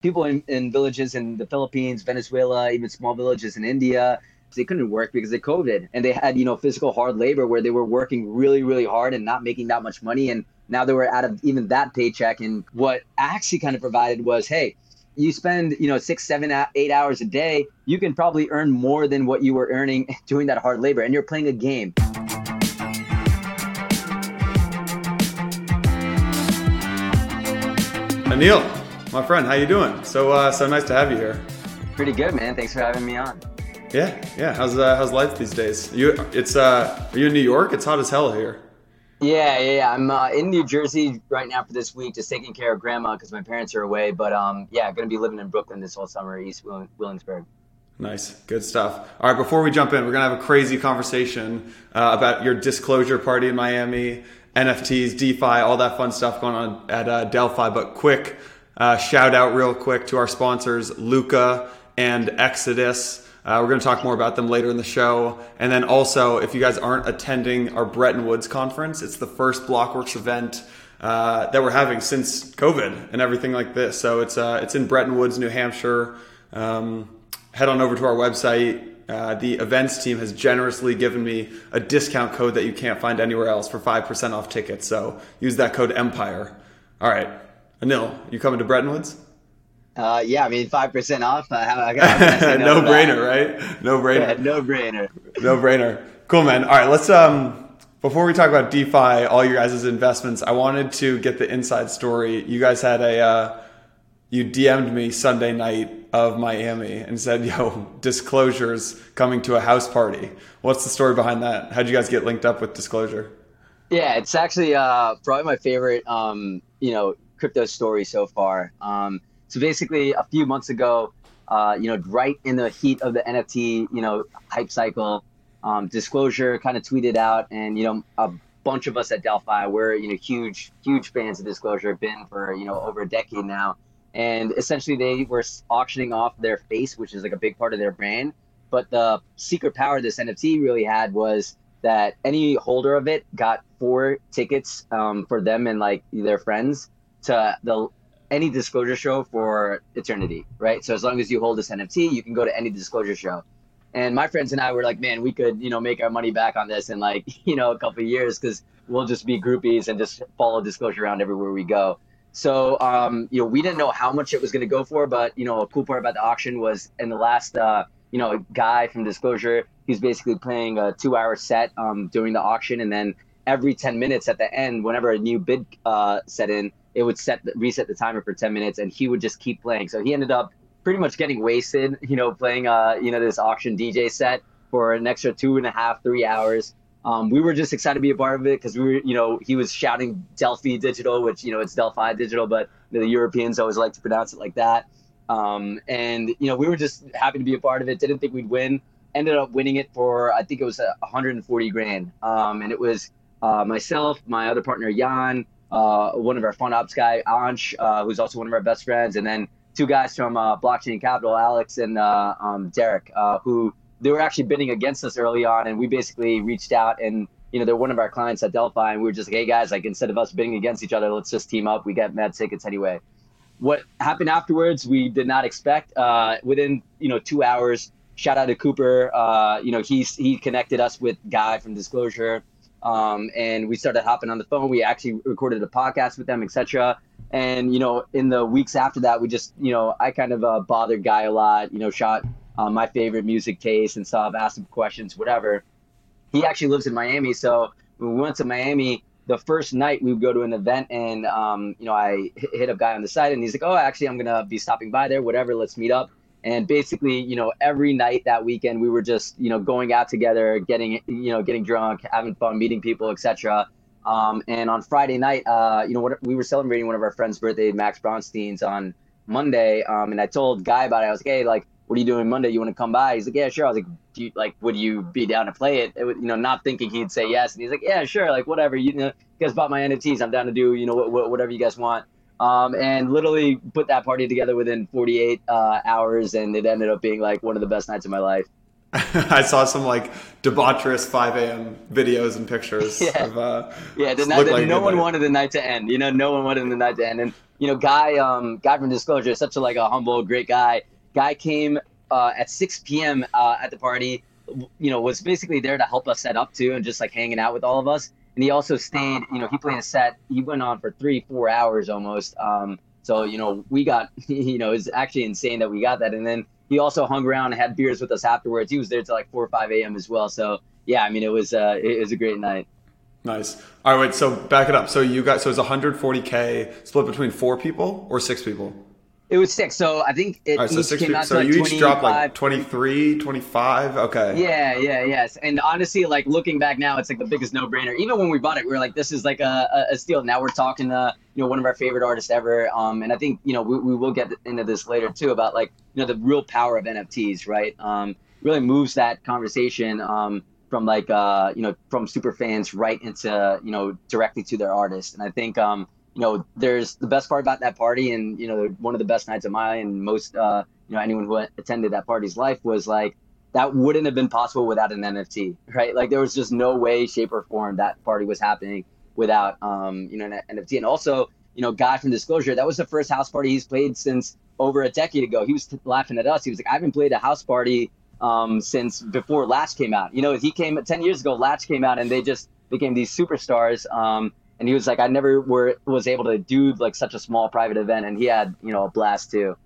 people in, in villages in the Philippines, Venezuela, even small villages in India, they couldn't work because of COVID. And they had, you know, physical hard labor where they were working really, really hard and not making that much money. And now they were out of even that paycheck. And what Axie kind of provided was, hey, you spend, you know, six, seven, eight hours a day, you can probably earn more than what you were earning doing that hard labor. And you're playing a game. Anil, my friend, how you doing? So uh, so nice to have you here. Pretty good, man. Thanks for having me on. Yeah, yeah. How's uh, how's life these days? You, it's uh, are you in New York? It's hot as hell here. Yeah, yeah, yeah. I'm uh, in New Jersey right now for this week, just taking care of grandma because my parents are away. But um, yeah, gonna be living in Brooklyn this whole summer, East Williamsburg. Nice, good stuff. All right, before we jump in, we're gonna have a crazy conversation uh, about your disclosure party in Miami, NFTs, DeFi, all that fun stuff going on at uh, Delphi. But quick uh, shout out, real quick, to our sponsors, Lukka and Exodus. Uh, we're going to talk more about them later in the show. And then also, if you guys aren't attending our Bretton Woods conference, it's the first Blockworks event uh, that we're having since COVID and everything like this. So it's uh, it's in Bretton Woods, New Hampshire. Um, head on over to our website. Uh, the events team has generously given me a discount code that you can't find anywhere else for 5% off tickets. So use that code EMPIRE. All right. Anil, you coming to Bretton Woods? Uh, yeah, I mean five percent off. Uh, how, how no brainer, right? No brainer. Yeah, no brainer. no brainer. Cool, man. All right, let's um. Before we talk about DeFi, all your guys' investments, I wanted to get the inside story. You guys had a, uh, you DM'd me Sunday night of Miami and said, "Yo, disclosures coming to a house party." What's the story behind that? How'd you guys get linked up with disclosure? Yeah, it's actually uh, probably my favorite, um, you know, crypto story so far. Um, so basically, a few months ago, uh, you know, right in the heat of the NFT, you know, hype cycle, um, Disclosure kind of tweeted out, and you know, a bunch of us at Delphi, we're you know huge, huge fans of Disclosure, been for you know over a decade now, and essentially they were auctioning off their face, which is like a big part of their brand. But the secret power this NFT really had was that any holder of it got four tickets um, for them and like their friends to the any disclosure show for eternity, right? So as long as you hold this NFT, you can go to any disclosure show. And my friends and I were like, man, we could, you know, make our money back on this in like, you know, a couple of years because we'll just be groupies and just follow disclosure around everywhere we go. So, um, you know, we didn't know how much it was going to go for, but you know, a cool part about the auction was in the last, uh, you know, guy from Disclosure, he's basically playing a two-hour set um, during the auction, and then every 10 minutes at the end, whenever a new bid uh, set in, it would set reset the timer for 10 minutes and he would just keep playing. So he ended up pretty much getting wasted you know playing uh you know this auction dj set for an extra two and a half three hours. Um, we were just excited to be a part of it because we were you know he was shouting delphi digital which you know it's delphi digital but the europeans always like to pronounce it like that. Um, and you know we were just happy to be a part of it. Didn't think we'd win. Ended up winning it for i think it was 140 grand. Um, and it was uh, myself my other partner Yan uh, one of our fund ops guy, Ansh, uh, who's also one of our best friends, and then two guys from uh, Blockchain Capital, Alex and uh, um, Derek, uh, who they were actually bidding against us early on, and we basically reached out and you know they're one of our clients at Delphi, and we were just like, hey guys, like instead of us bidding against each other, let's just team up. We get mad tickets anyway. What happened afterwards, we did not expect. Uh, within you know two hours, shout out to Cooper. you know he's he connected us with Guy from Disclosure um, and we started hopping on the phone. We actually recorded a podcast with them, etc. And you know, in the weeks after that, we just you know, I kind of uh, bothered Guy a lot. You know, shot uh, my favorite music taste and stuff, asked him questions, whatever. He actually lives in Miami, so we went to Miami, the first night we would go to an event, and um, you know, I hit a guy on the side, and he's like, "Oh, actually, I'm gonna be stopping by there. Whatever, let's meet up." And basically you know every night that weekend we were just you know going out together getting you know getting drunk having fun meeting people etc um, and on friday night uh, you know we were celebrating one of our friends birthday max bronstein's on monday. Um, and i told guy about it. I was like hey like what are you doing monday? You want to come by? He's like yeah sure. I was like do you, like would you be down to play it? it you know not thinking he'd say yes. And he's like yeah sure. Like whatever. You, know you guys bought my nfts i'm down to do you know whatever you guys want um, and literally put that party together within 48 uh, hours, and it ended up being like one of the best nights of my life. I saw some like debaucherous 5 a.m. videos and pictures. yeah, of, uh, yeah. The night, no one wanted the night to end. You know, no one wanted the night to end. And you know, guy, um, guy from Disclosure, such a like a humble, great guy. Guy came uh, at 6 p.m. Uh, at the party. You know, was basically there to help us set up too, and just like hanging out with all of us. And he also stayed. You know, he played a set. He went on for three, four hours almost. Um, so you know, we got. You know, it's actually insane that we got that. And then he also hung around and had beers with us afterwards. He was there till like 4 or 5 a.m. as well. So yeah, I mean, it was uh, it was a great night. Nice. All right. So back it up. So you got so it's 140k split between four people or six people. It was six. So I think it right, so each came out so like you each dropped like 23, 25. Okay. Yeah, yeah, yes. And honestly, like looking back now, it's like the biggest no brainer. Even when we bought it, we were like, this is like a, a steal. Now we're talking to, you know, one of our favorite artists ever. Um, and I think, you know, we, we will get into this later too about like, you know, the real power of NFTs, right? Um, really moves that conversation. Um, from like uh, you know from super fans right into you know directly to their artist and i think um, you know there's the best part about that party and you know one of the best nights of my and most uh, you know anyone who attended that party's life was like that wouldn't have been possible without an nft right like there was just no way shape or form that party was happening without um, you know an nft and also you know guy from disclosure that was the first house party he's played since over a decade ago he was t- laughing at us he was like i haven't played a house party um, since before Latch came out. You know, he came 10 years ago, Latch came out and they just became these superstars. Um, and he was like, I never were, was able to do like such a small private event. And he had, you know, a blast too.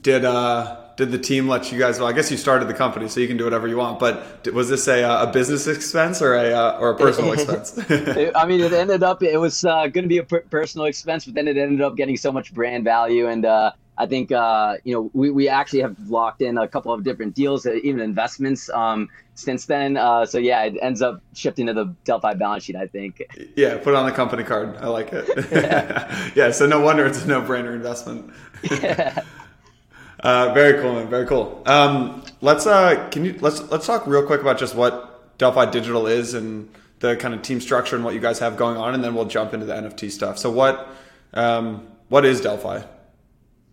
Did uh did the team let you guys? Well, I guess you started the company, so you can do whatever you want. But was this a, a business expense or a uh, or a personal expense? I mean, it ended up it was uh, going to be a per- personal expense, but then it ended up getting so much brand value, and uh, I think uh, you know we, we actually have locked in a couple of different deals, uh, even investments um, since then. Uh, so yeah, it ends up shifting to the Delphi balance sheet. I think. Yeah, put it on the company card. I like it. Yeah, yeah so no wonder it's a no-brainer investment. yeah. Uh, very cool, man. Very cool. Um, let's uh, can you let's let's talk real quick about just what Delphi Digital is and the kind of team structure and what you guys have going on, and then we'll jump into the NFT stuff. So what um, what is Delphi?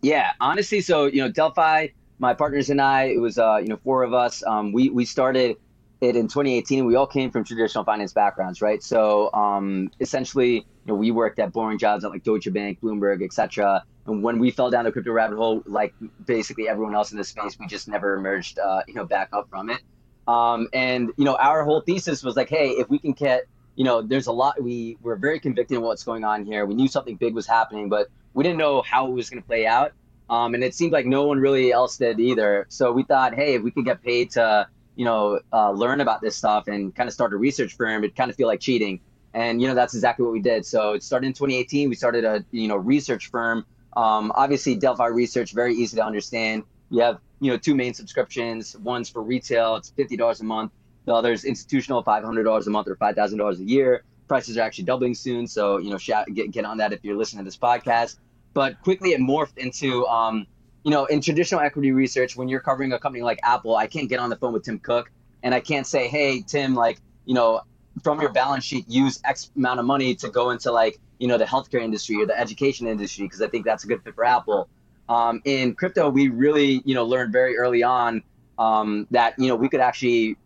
Yeah, honestly, so you know, Delphi, my partners and I, it was uh, you know four of us. Um, we we started it in 2018. We all came from traditional finance backgrounds, right? So um, essentially, you know, we worked at boring jobs at like Deutsche Bank, Bloomberg, etc. And when we fell down the crypto rabbit hole, like basically everyone else in the space, we just never emerged, uh, you know, back up from it. Um, and you know, our whole thesis was like, hey, if we can get, you know, there's a lot. We were very convicted in what's going on here. We knew something big was happening, but we didn't know how it was going to play out. Um, and it seemed like no one really else did either. So we thought, hey, if we could get paid to, you know, uh, learn about this stuff and kind of start a research firm, it kind of feel like cheating. And you know, that's exactly what we did. So it started in 2018. We started a you know research firm. Um, obviously, Delphi Research very easy to understand. You have you know two main subscriptions. One's for retail, it's fifty dollars a month. The other's institutional, five hundred dollars a month or five thousand dollars a year. Prices are actually doubling soon, so you know, shout, get get on that if you're listening to this podcast. But quickly it morphed into um, you know in traditional equity research when you're covering a company like apple i can't get on the phone with tim cook and i can't say hey tim like you know from your balance sheet use x amount of money to go into like you know the healthcare industry or the education industry because i think that's a good fit for apple. Um, in crypto we really you know learned very early on um, that you know we could actually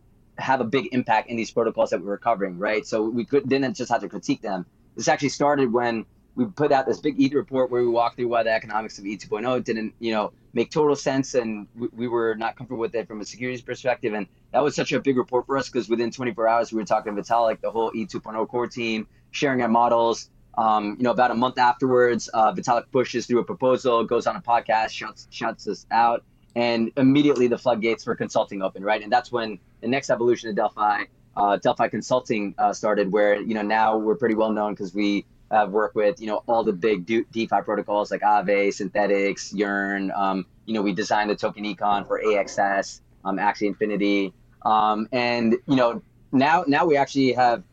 have a big impact in these protocols that we were covering right so we could didn't just have to critique them this actually started when we put out this big ETH report where we walked through why the economics of ETH 2.0 didn't, you know, make total sense, and we, we, were not comfortable with it from a securities perspective. And that was such a big report for us because within 24 hours we were talking to Vitalik, the whole ETH 2.0 core team, sharing our models. Um, you know, about a month afterwards, uh, Vitalik pushes through a proposal, goes on a podcast, shuts shuts us out, and immediately the floodgates for consulting open, right? And that's when the next evolution of Delphi, uh, Delphi Consulting, uh, started, where you know now we're pretty well known because we have worked with you know all the big DeFi protocols like Aave, Synthetix, Yearn. Um, you know, we designed the token econ for AXS, um, Axie Infinity, um, and you know now now we actually have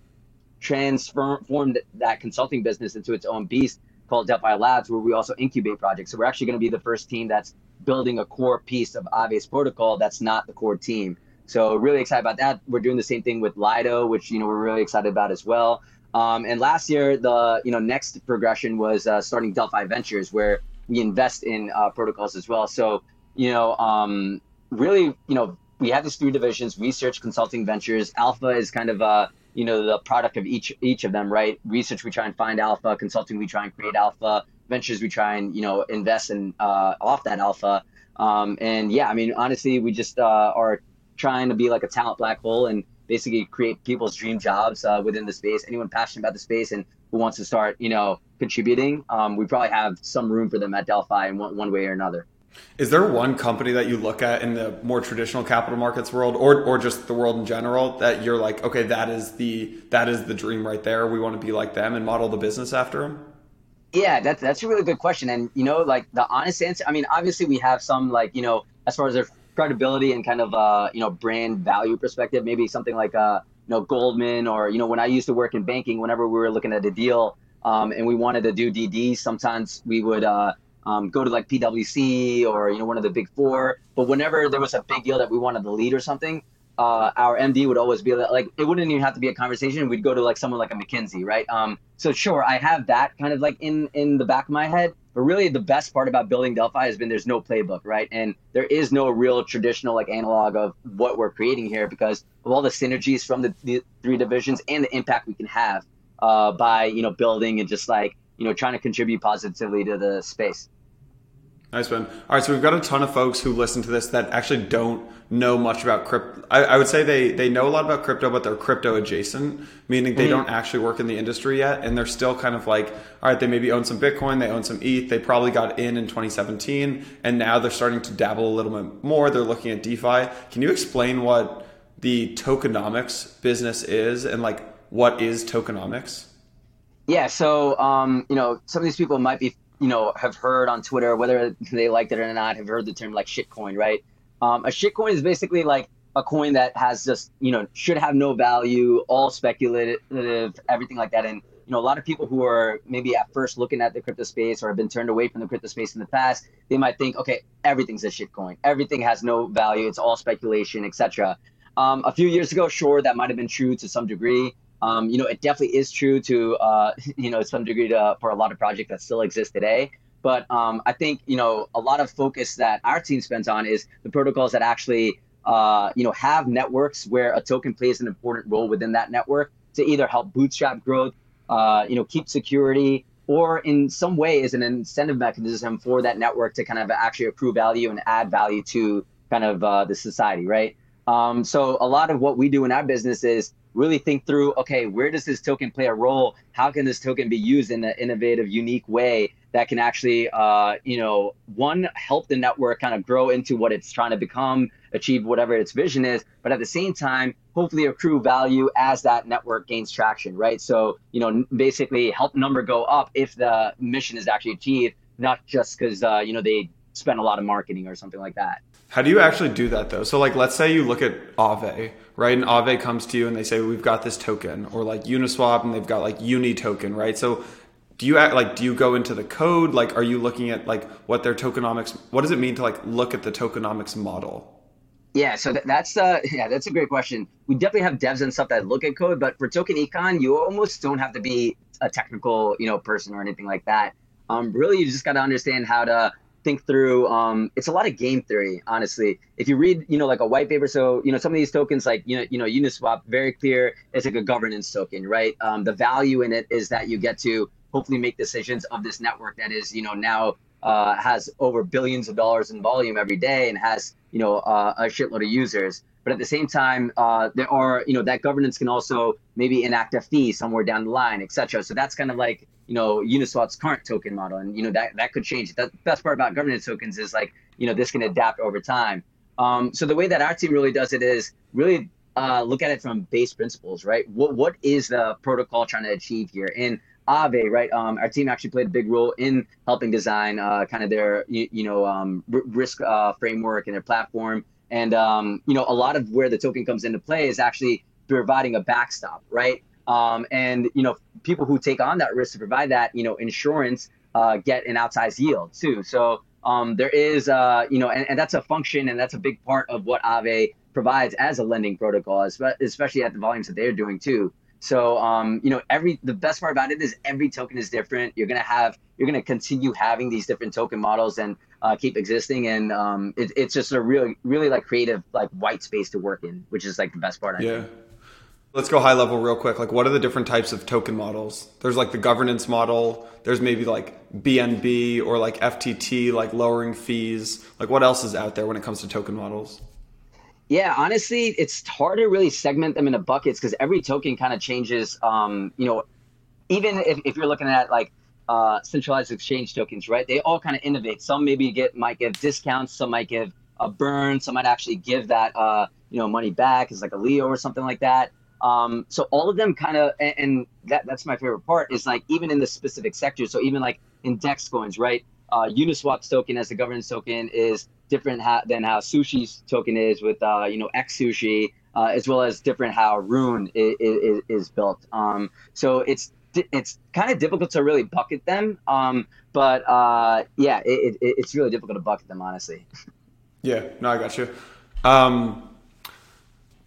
transformed that consulting business into its own beast called Delphi Labs, where we also incubate projects. So we're actually going to be the first team that's building a core piece of obvious protocol that's not the core team. So really excited about that. We're doing the same thing with Lido, which you know we're really excited about as well. Um, and last year, the you know next progression was uh, starting Delphi Ventures, where we invest in uh, protocols as well. So you know, um, really, you know, we have these three divisions: research, consulting, ventures. Alpha is kind of uh, you know the product of each each of them, right? Research, we try and find alpha. Consulting, we try and create alpha. Ventures we try and you know invest in uh, off that alpha. Um, and yeah, I mean, honestly, we just uh, are trying to be like a talent black hole and basically create people's dream jobs uh, within the space. Anyone passionate about the space and who wants to start, you know, contributing, um, we probably have some room for them at Delphi in one, one way or another. Is there one company that you look at in the more traditional capital markets world, or or just the world in general, that you're like, okay, that is the that is the dream right there. We want to be like them and model the business after them. Yeah, that's that's a really good question, and you know, like the honest answer. I mean, obviously, we have some like you know, as far as their credibility and kind of uh you know brand value perspective, maybe something like uh you know Goldman or you know when I used to work in banking, whenever we were looking at a deal um, and we wanted to do DD, sometimes we would uh um, go to like PwC or you know one of the big four. But whenever there was a big deal that we wanted to lead or something, uh, our MD would always be like, it wouldn't even have to be a conversation. We'd go to like someone like a McKinsey, right? Um, so sure, I have that kind of like in in the back of my head. But really, the best part about building Delphi has been there's no playbook, right? And there is no real traditional like analog of what we're creating here because of all the synergies from the, the three divisions and the impact we can have uh, by you know building and just like you know, trying to contribute positively to the space. Nice one. All right, so we've got a ton of folks who listen to this that actually don't know much about crypto. I, I would say they they know a lot about crypto, but they're crypto adjacent, meaning they mm-hmm. don't actually work in the industry yet, and they're still kind of like, all right, they maybe own some Bitcoin, they own some ETH, they probably got in in 2017, and now they're starting to dabble a little bit more. They're looking at DeFi. Can you explain what the tokenomics business is, and like what is tokenomics? Yeah, so um, you know, some of these people might be, you know, have heard on Twitter, whether they liked it or not, have heard the term like shitcoin, right? Um, a shitcoin is basically like a coin that has just, you know, should have no value, all speculative, everything like that. And you know, a lot of people who are maybe at first looking at the crypto space or have been turned away from the crypto space in the past, they might think, okay, everything's a shitcoin, everything has no value, it's all speculation, etc. Um, a few years ago, sure, that might have been true to some degree. Um, you know, it definitely is true to, uh, you know, some degree to, for a lot of projects that still exist today. But um, I think, you know, a lot of focus that our team spends on is the protocols that actually, uh, you know, have networks where a token plays an important role within that network to either help bootstrap growth, uh, you know, keep security, or in some way is an incentive mechanism for that network to kind of actually accrue value and add value to kind of uh, the society, right? Um, so a lot of what we do in our business is really think through okay where does this token play a role? How can this token be used in an innovative unique way that can actually uh, you know one help the network kind of grow into what it's trying to become achieve whatever its vision is but at the same time hopefully accrue value as that network gains traction right? So you know basically help number go up if the mission is actually achieved not just because uh, you know they spend a lot of marketing or something like that how do you actually do that though? So like let's say you look at Aave, right? And Aave comes to you and they say we've got this token or like Uniswap and they've got like Uni token, right? So do you act like do you go into the code? Like are you looking at like what their tokenomics what does it mean to like look at the tokenomics model? Yeah, so that's uh yeah, that's a great question. We definitely have devs and stuff that look at code, but for token econ, you almost don't have to be a technical, you know, person or anything like that. Um, really, you just got to understand how to think through um, it's a lot of game theory honestly. If you read you know like a white paper so you know some of these tokens like you know you know uniswap very clear it's like a governance token right? Um, the value in it is that you get to hopefully make decisions of this network that is you know now uh, has over billions of dollars in volume every day and has you know uh, a shitload of users. But at the same time uh, there are you know that governance can also maybe enact a fee somewhere down the line etc so that's kind of like you know uniswap's current token model and you know that that could change the best part about governance tokens is like you know this can adapt over time um, so the way that our team really does it is really uh, look at it from base principles right what what is the protocol trying to achieve here and Aave, right? Um, our team actually played a big role in helping design uh, kind of their, you, you know, um, risk uh, framework and their platform. And, um, you know, a lot of where the token comes into play is actually providing a backstop, right? Um, and, you know, people who take on that risk to provide that, you know, insurance uh, get an outsized yield too. So um, there is, uh, you know, and, and that's a function and that's a big part of what Aave provides as a lending protocol, especially at the volumes that they're doing too. So, um, you know, every the best part about it is every token is different. You're gonna have you're gonna continue having these different token models and uh, keep existing, and um, it, it's just a really really like creative like white space to work in, which is like the best part. I yeah. Think. Let's go high level real quick. Like, what are the different types of token models? There's like the governance model. There's maybe like BNB or like FTT, like lowering fees. Like, what else is out there when it comes to token models? Yeah, honestly, it's hard to really segment them into buckets because every token kind of changes. Um, you know, even if, if you're looking at like uh, centralized exchange tokens, right? They all kind of innovate. Some maybe get might give discounts. Some might give a burn. Some might actually give that uh, you know money back as like a Leo or something like that. Um, so all of them kind of, and, and, that that's my favorite part is like even in the specific sector. So even like in Dex coins, right? Uh, Uniswap's token as a governance token is different ha- than how Sushi's token is with uh, you know X Sushi, uh, as well as different how Rune is, is, is built. Um, so it's it's kind of difficult to really bucket them. Um, but uh, yeah, it, it, it's really difficult to bucket them, honestly. Yeah, no, I got you. Um,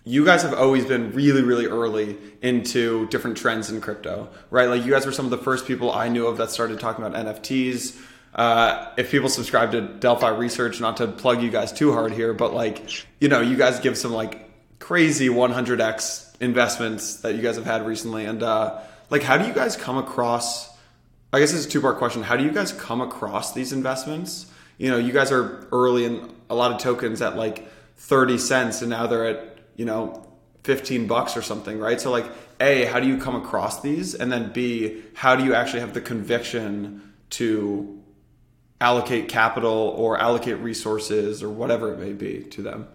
you guys have always been really, really early into different trends in crypto, right? Like you guys were some of the first people I knew of that started talking about NFTs. Uh, if people subscribe to Delphi Research, not to plug you guys too hard here, but like, you know, you guys give some like crazy 100x investments that you guys have had recently. And uh, like, how do you guys come across? I guess it's a two part question. How do you guys come across these investments? You know, you guys are early in a lot of tokens at like 30 cents, and now they're at you know, 15 bucks or something, right? So like, A, how do you come across these? And then B, how do you actually have the conviction to allocate capital or allocate resources or whatever it may be to them?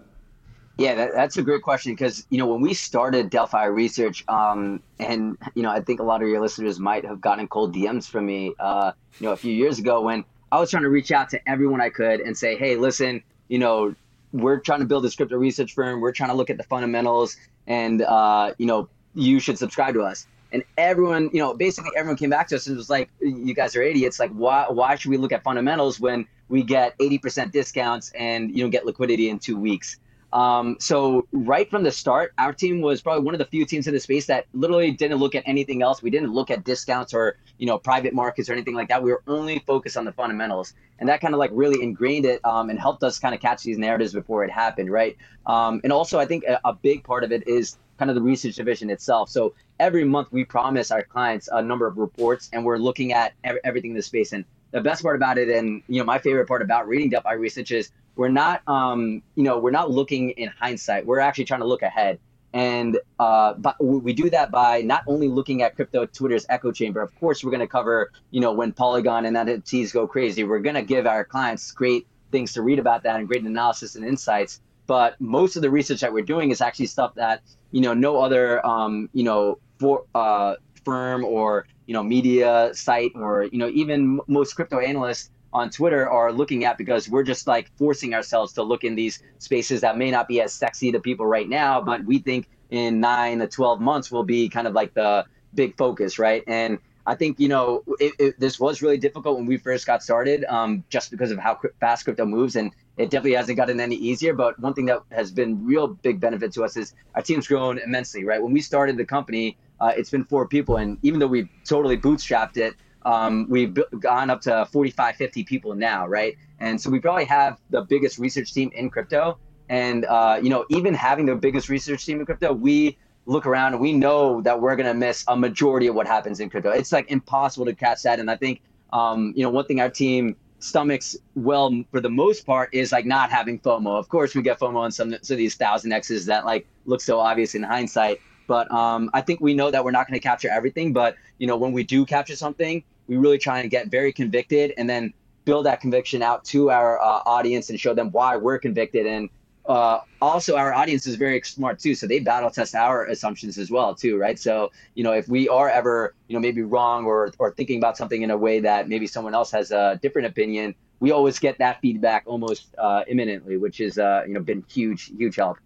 Yeah, that, that's a great question because you know when we started Delphi Research, um, and you know I think a lot of your listeners might have gotten cold DMs from me, uh, you know, a few years ago when I was trying to reach out to everyone I could and say, hey, listen, you know, we're trying to build a crypto research firm. We're trying to look at the fundamentals, and uh, you know, you should subscribe to us. And everyone, you know, basically everyone came back to us and was like, "You guys are idiots. Like, why why should we look at fundamentals when we get 80% discounts and you know get liquidity in two weeks?" Um, so right from the start, our team was probably one of the few teams in the space that literally didn't look at anything else. We didn't look at discounts or you know private markets or anything like that. We were only focused on the fundamentals, and that kind of like really ingrained it um, and helped us kind of catch these narratives before it happened, right? Um, and also, I think a, a big part of it is kind of the research division itself. So every month we promise our clients a number of reports, and we're looking at everything in the space. And the best part about it, and you know, my favorite part about reading Delphi Research is we're not um, you know we're not looking in hindsight. We're actually trying to look ahead. And uh, but we do that by not only looking at crypto twitter's echo chamber. Of course we're going to cover you know when polygon and nfts go crazy we're going to give our clients great things to read about that and great analysis and insights. But most of the research that we're doing is actually stuff that you know no other um, you know for, uh, firm or you know media site or you know even most crypto analysts on Twitter are looking at because we're just like forcing ourselves to look in these spaces that may not be as sexy to people right now, but we think in nine to 12 months will be kind of like the big focus, right? And I think, you know, it, it, this was really difficult when we first got started um, just because of how fast crypto moves. And it definitely hasn't gotten any easier. But one thing that has been real big benefit to us is our team's grown immensely, right? When we started the company, uh, it's been four people. And even though we've totally bootstrapped it, um, we've gone up to 45, 50 people now, right? And so we probably have the biggest research team in crypto. And, uh, you know, even having the biggest research team in crypto, we look around and we know that we're going to miss a majority of what happens in crypto. It's like impossible to catch that. And I think, um, you know, one thing our team stomachs well for the most part is like not having FOMO. Of course, we get FOMO on some, some of these thousand X's that like look so obvious in hindsight. But um, I think we know that we're not going to capture everything. But you know, when we do capture something, we really try and get very convicted and then build that conviction out to our uh, audience and show them why we're convicted and uh, also our audience is very smart too so they battle test our assumptions as well too right so you know if we are ever you know maybe wrong or or thinking about something in a way that maybe someone else has a different opinion we always get that feedback almost uh, imminently which is uh, you know been huge huge help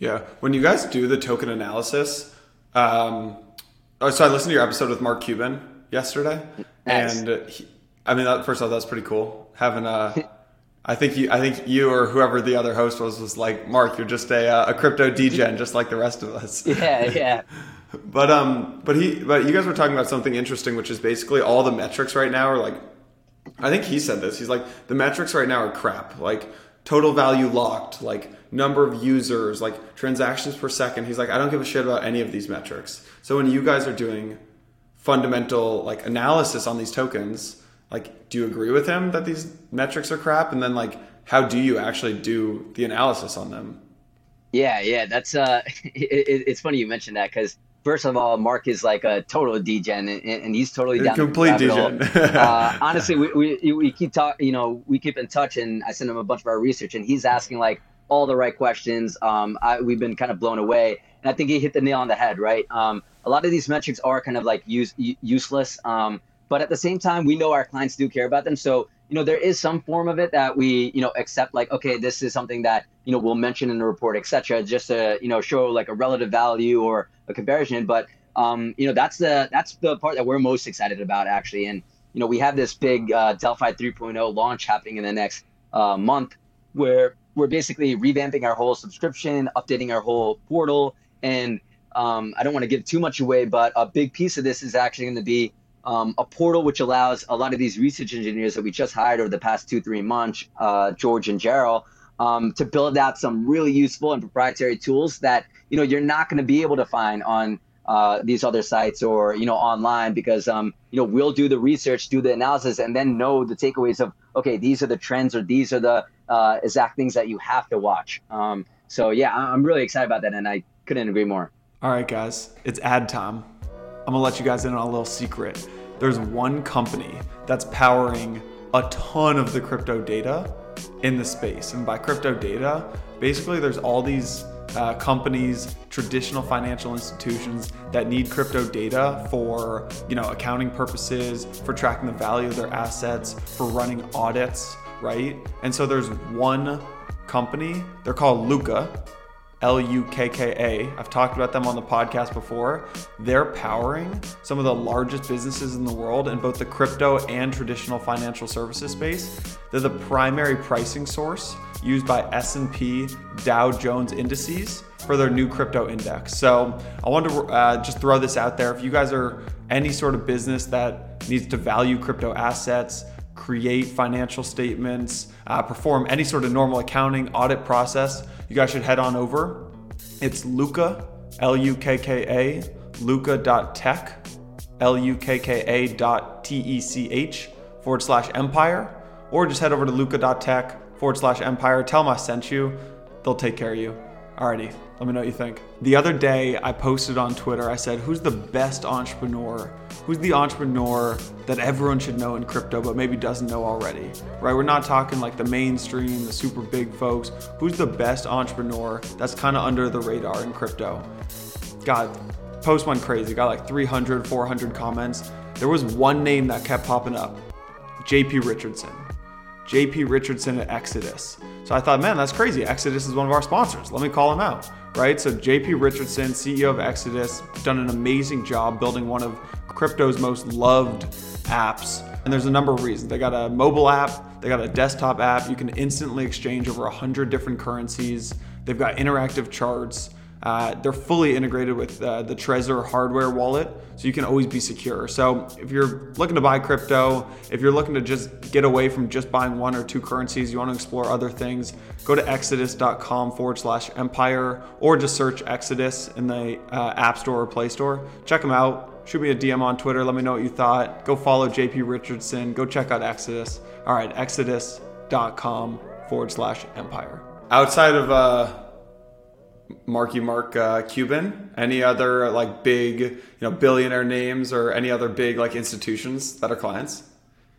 yeah when you guys do the token analysis um, oh, so i listened to your episode with mark cuban yesterday, nice. and he, I mean, that, first off, that's pretty cool. Having a, I think you, I think you or whoever the other host was was like, Mark, you're just a uh, a crypto degen, just like the rest of us. Yeah, yeah. but um, but he, but you guys were talking about something interesting, which is basically all the metrics right now are like, I think he said this. He's like, the metrics right now are crap. Like total value locked, like number of users, like transactions per second. He's like, I don't give a shit about any of these metrics. So when you guys are doing fundamental like analysis on these tokens, like, do you agree with him that these metrics are crap? And then like, how do you actually do the analysis on them? Yeah, yeah, that's uh, it, it's funny you mentioned that because first of all, Mark is like a total degen, and, and he's totally down. Complete degen. uh, honestly, we, we, we keep talking. You know, we keep in touch, and I send him a bunch of our research, and he's asking like all the right questions. Um, I, we've been kind of blown away, and I think he hit the nail on the head. Right. Um, a lot of these metrics are kind of like use, useless, um, but at the same time, we know our clients do care about them. So you know, there is some form of it that we you know accept. Like, okay, this is something that you know we'll mention in the report, etc. Just to you know show like a relative value or a comparison. But um, you know, that's the that's the part that we're most excited about actually. And you know, we have this big uh, Delphi 3.0 launch happening in the next uh, month, where we're basically revamping our whole subscription, updating our whole portal, and um, I don't want to give too much away, but a big piece of this is actually going to be um, a portal which allows a lot of these research engineers that we just hired over the past two, three months, uh, George and Gerald, um, to build out some really useful and proprietary tools that you know you're not going to be able to find on uh, these other sites or you know online because um, you know we'll do the research, do the analysis, and then know the takeaways of okay, these are the trends or these are the uh, exact things that you have to watch. Um, so yeah, I'm really excited about that, and I couldn't agree more. All right, guys, it's ad time. I'm gonna let you guys in on a little secret. There's one company that's powering a ton of the crypto data in the space, and by crypto data, basically there's all these uh, companies, traditional financial institutions that need crypto data for you know accounting purposes, for tracking the value of their assets, for running audits, right? And so there's one company, they're called Lukka, L U K K A. I've talked about them on the podcast before. They're powering some of the largest businesses in the world in both the crypto and traditional financial services space. They're the primary pricing source used by S&P Dow Jones indices for their new crypto index. So I wanted to uh, just throw this out there. If you guys are any sort of business that needs to value crypto assets, create financial statements, uh, perform any sort of normal accounting audit process, you guys should head on over. It's Lukka, L U K K A, Lukka.tech, L U K K A dot T E C H forward slash empire, or just head over to Lukka.tech forward slash empire. Tell them I sent you, they'll take care of you. Alrighty, let me know what you think. The other day, I posted on Twitter, I said, Who's the best entrepreneur? Who's the entrepreneur that everyone should know in crypto but maybe doesn't know already? Right? We're not talking like the mainstream, the super big folks. Who's the best entrepreneur that's kind of under the radar in crypto? God, post went crazy. Got like 300, 400 comments. There was one name that kept popping up JP Richardson. JP Richardson at Exodus. So I thought, man, that's crazy. Exodus is one of our sponsors. Let me call him out, right? So JP Richardson, CEO of Exodus, done an amazing job building one of crypto's most loved apps. And there's a number of reasons. They got a mobile app, they got a desktop app. You can instantly exchange over 100 different currencies. They've got interactive charts. Uh, they're fully integrated with uh, the Trezor hardware wallet, so you can always be secure. So if you're looking to buy crypto, if you're looking to just get away from just buying one or two currencies, you want to explore other things, go to exodus.com forward slash empire or just search Exodus in the uh, App Store or Play Store. Check them out. Shoot me a DM on Twitter. Let me know what you thought. Go follow JP Richardson. Go check out Exodus. All right, exodus.com forward slash empire. Outside of uh, Marky Mark uh, Cuban? Any other like big, you know, billionaire names or any other big like institutions that are clients?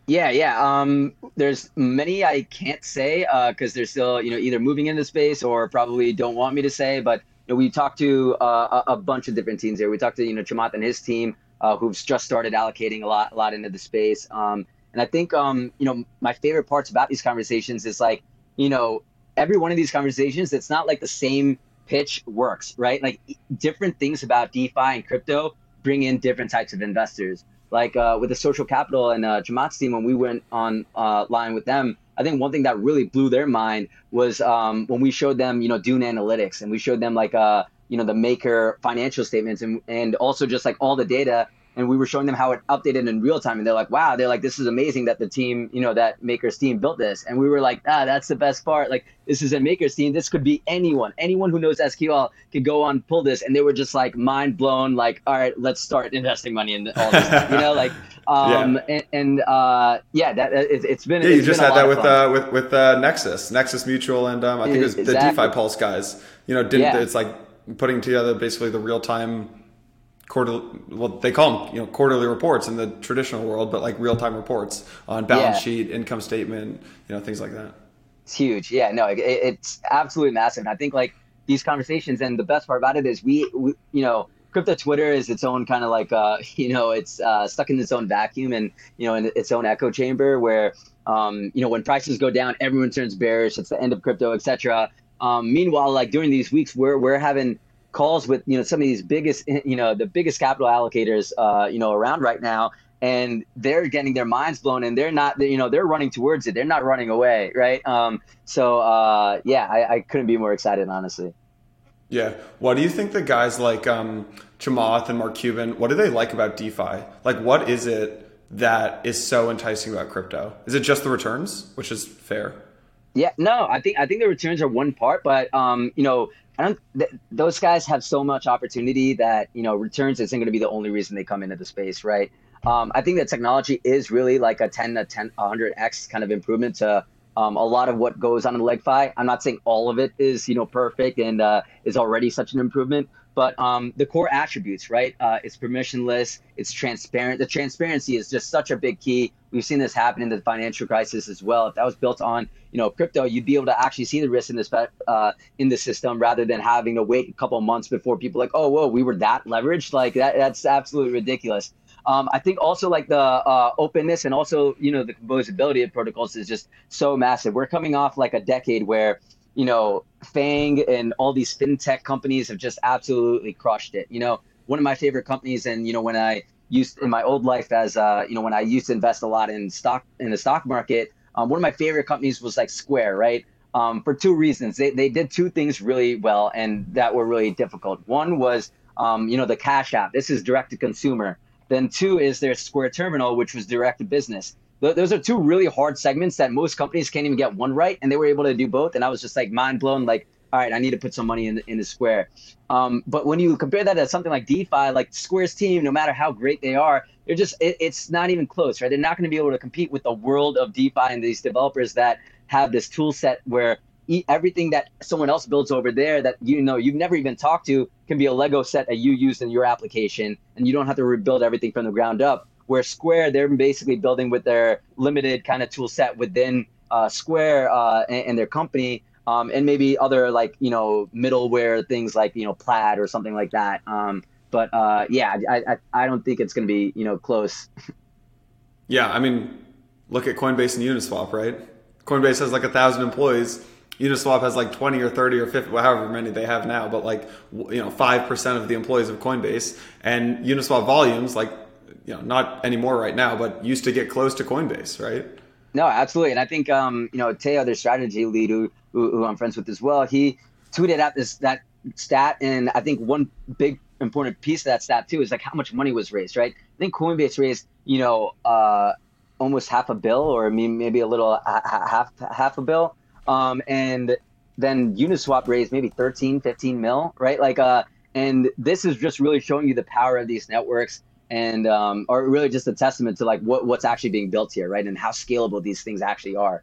Yeah, yeah. Um, there's many I can't say because uh, they're still, you know, either moving into space or probably don't want me to say. But you know, we talked to uh, a, bunch of different teams here. We talked to you know Chamath and his team, uh, who've just started allocating a lot, a lot into the space. Um, and I think, um, you know, my favorite parts about these conversations is like, you know, every one of these conversations, it's not like the same pitch works, right? Like different things about DeFi and crypto bring in different types of investors. Like uh, with the social capital and uh, Chamath's team, when we went on uh, line with them, I think one thing that really blew their mind was um, when we showed them, you know, Dune Analytics, and we showed them like, uh, you know, the Maker financial statements, and and also just like all the data and we were showing them how it updated in real time and they're like wow they're like this is amazing that the team you know that makers team built this. And we were like ah that's the best part. Like this is a makers team. This could be anyone. Anyone who knows sql could go on pull this. And they were just like mind blown like all right let's start investing money in all this. You know like um yeah. and, and uh yeah that it, has been yeah you just had that with uh with with uh nexus. Nexus mutual and um i think it was exactly. the defi pulse guys you know didn't yeah. it's like putting together basically the real time quarterly well they call them you know quarterly reports in the traditional world but like real time reports on balance yeah. sheet income statement you know things like that. It's huge. Yeah no it, it's absolutely massive. And i think like these conversations and the best part about it is we, we you know crypto twitter is its own kind of like uh you know it's uh, stuck in its own vacuum and you know in its own echo chamber where um you know when prices go down everyone turns bearish. It's the end of crypto etc um meanwhile like during these weeks we're we're having calls with you know some of these biggest you know the biggest capital allocators uh, you know around right now and they're getting their minds blown and they're not you know they're running towards it. They're not running away right? Um, so uh, yeah I, I, couldn't be more excited honestly. Yeah. What do you think the guys like um, Chamath and Mark Cuban what do they like about DeFi? Like what is it that is so enticing about crypto? Is it just the returns which is fair? Yeah no I think I think the returns are one part but um, you know I don't. Th- those guys have so much opportunity that you know returns isn't going to be the only reason they come into the space, right? Um, I think that technology is really like a 10 to 10, 100x kind of improvement to um, a lot of what goes on in LegFi. I'm not saying all of it is you know perfect and uh, is already such an improvement, but um, the core attributes, right? Uh, it's permissionless, it's transparent. The transparency is just such a big key. We've seen this happen in the financial crisis as well. If that was built on, you know, crypto, you'd be able to actually see the risk in this uh, in the system rather than having to wait a couple months before people like, oh, whoa, we were that leveraged. Like that, that's absolutely ridiculous. Um, I think also like the uh, openness and also you know the composability of protocols is just so massive. We're coming off like a decade where you know, FAANG and all these fintech companies have just absolutely crushed it. You know, one of my favorite companies, and you know, when I used in my old life as uh, you know, when I used to invest a lot in stock in the stock market, um, one of my favorite companies was like Square, right? Um, for two reasons. They they did two things really well, and that were really difficult. One was um, you know the Cash App. This is direct to consumer. Then two is their Square Terminal, which was direct to business those are two really hard segments that most companies can't even get one right, and they were able to do both. And I was just like mind blown, like, all right, I need to put some money in in the Square. Um, but when you compare that to something like DeFi, like Square's team, no matter how great they are, they're just it, it's not even close, right? They're not going to be able to compete with the world of DeFi and these developers that have this tool set where everything that someone else builds over there that you know you've never even talked to can be a Lego set that you use in your application, and you don't have to rebuild everything from the ground up where Square they're basically building with their limited kind of tool set within uh, Square uh, and, and, their company, um, and maybe other like you know middleware things like you know Plaid or something like that. Um, but uh, yeah, I, I I don't think it's going to be you know close. yeah, I mean, look at Coinbase and Uniswap, right? Coinbase has like a thousand employees. Uniswap has like 20 or 30 or 50, however many they have now, but like, you know, 5% of the employees of Coinbase and Uniswap volumes, like you know, not anymore right now, but used to get close to Coinbase, right? No, absolutely. And I think, um, you know, Teo, their strategy lead, who, who, who I'm friends with as well, he tweeted out this that stat. And I think one big important piece of that stat, too, is like how much money was raised, right? I think Coinbase raised, you know, uh, almost half a bill or maybe a little half half a bill. Um, and then Uniswap raised maybe 13, 15 mil, right? Like, uh, and this is just really showing you the power of these networks and um, or really just a testament to like what, what's actually being built here, right? And how scalable these things actually are.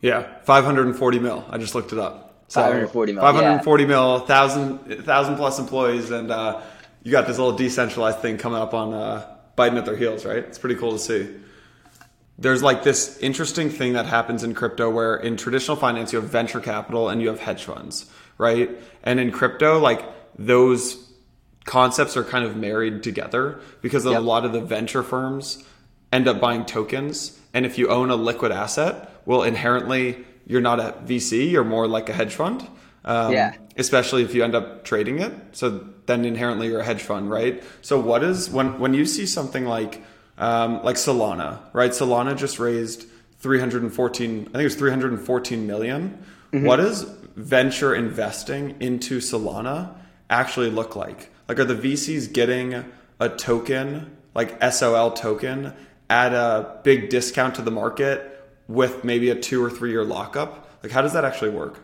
Yeah, 540 mil. I just looked it up. So 540 mil. 540 yeah. mil, thousand thousand plus employees, and uh, you got this little decentralized thing coming up on uh, biting at their heels, right? It's pretty cool to see. There's like this interesting thing that happens in crypto where in traditional finance you have venture capital and you have hedge funds, right? And in crypto, like those concepts are kind of married together because yep. a lot of the venture firms end up buying tokens. And if you own a liquid asset, well, inherently you're not a VC, you're more like a hedge fund. Um, yeah. Especially if you end up trading it. So then inherently you're a hedge fund, right? So what is when when you see something like um, like Solana, right? Solana just raised 314, I think it was 314 million. Mm-hmm. What does venture investing into Solana actually look like? Like, are the VCs getting a token, like SOL token, at a big discount to the market with maybe a two or three year lockup? Like, how does that actually work?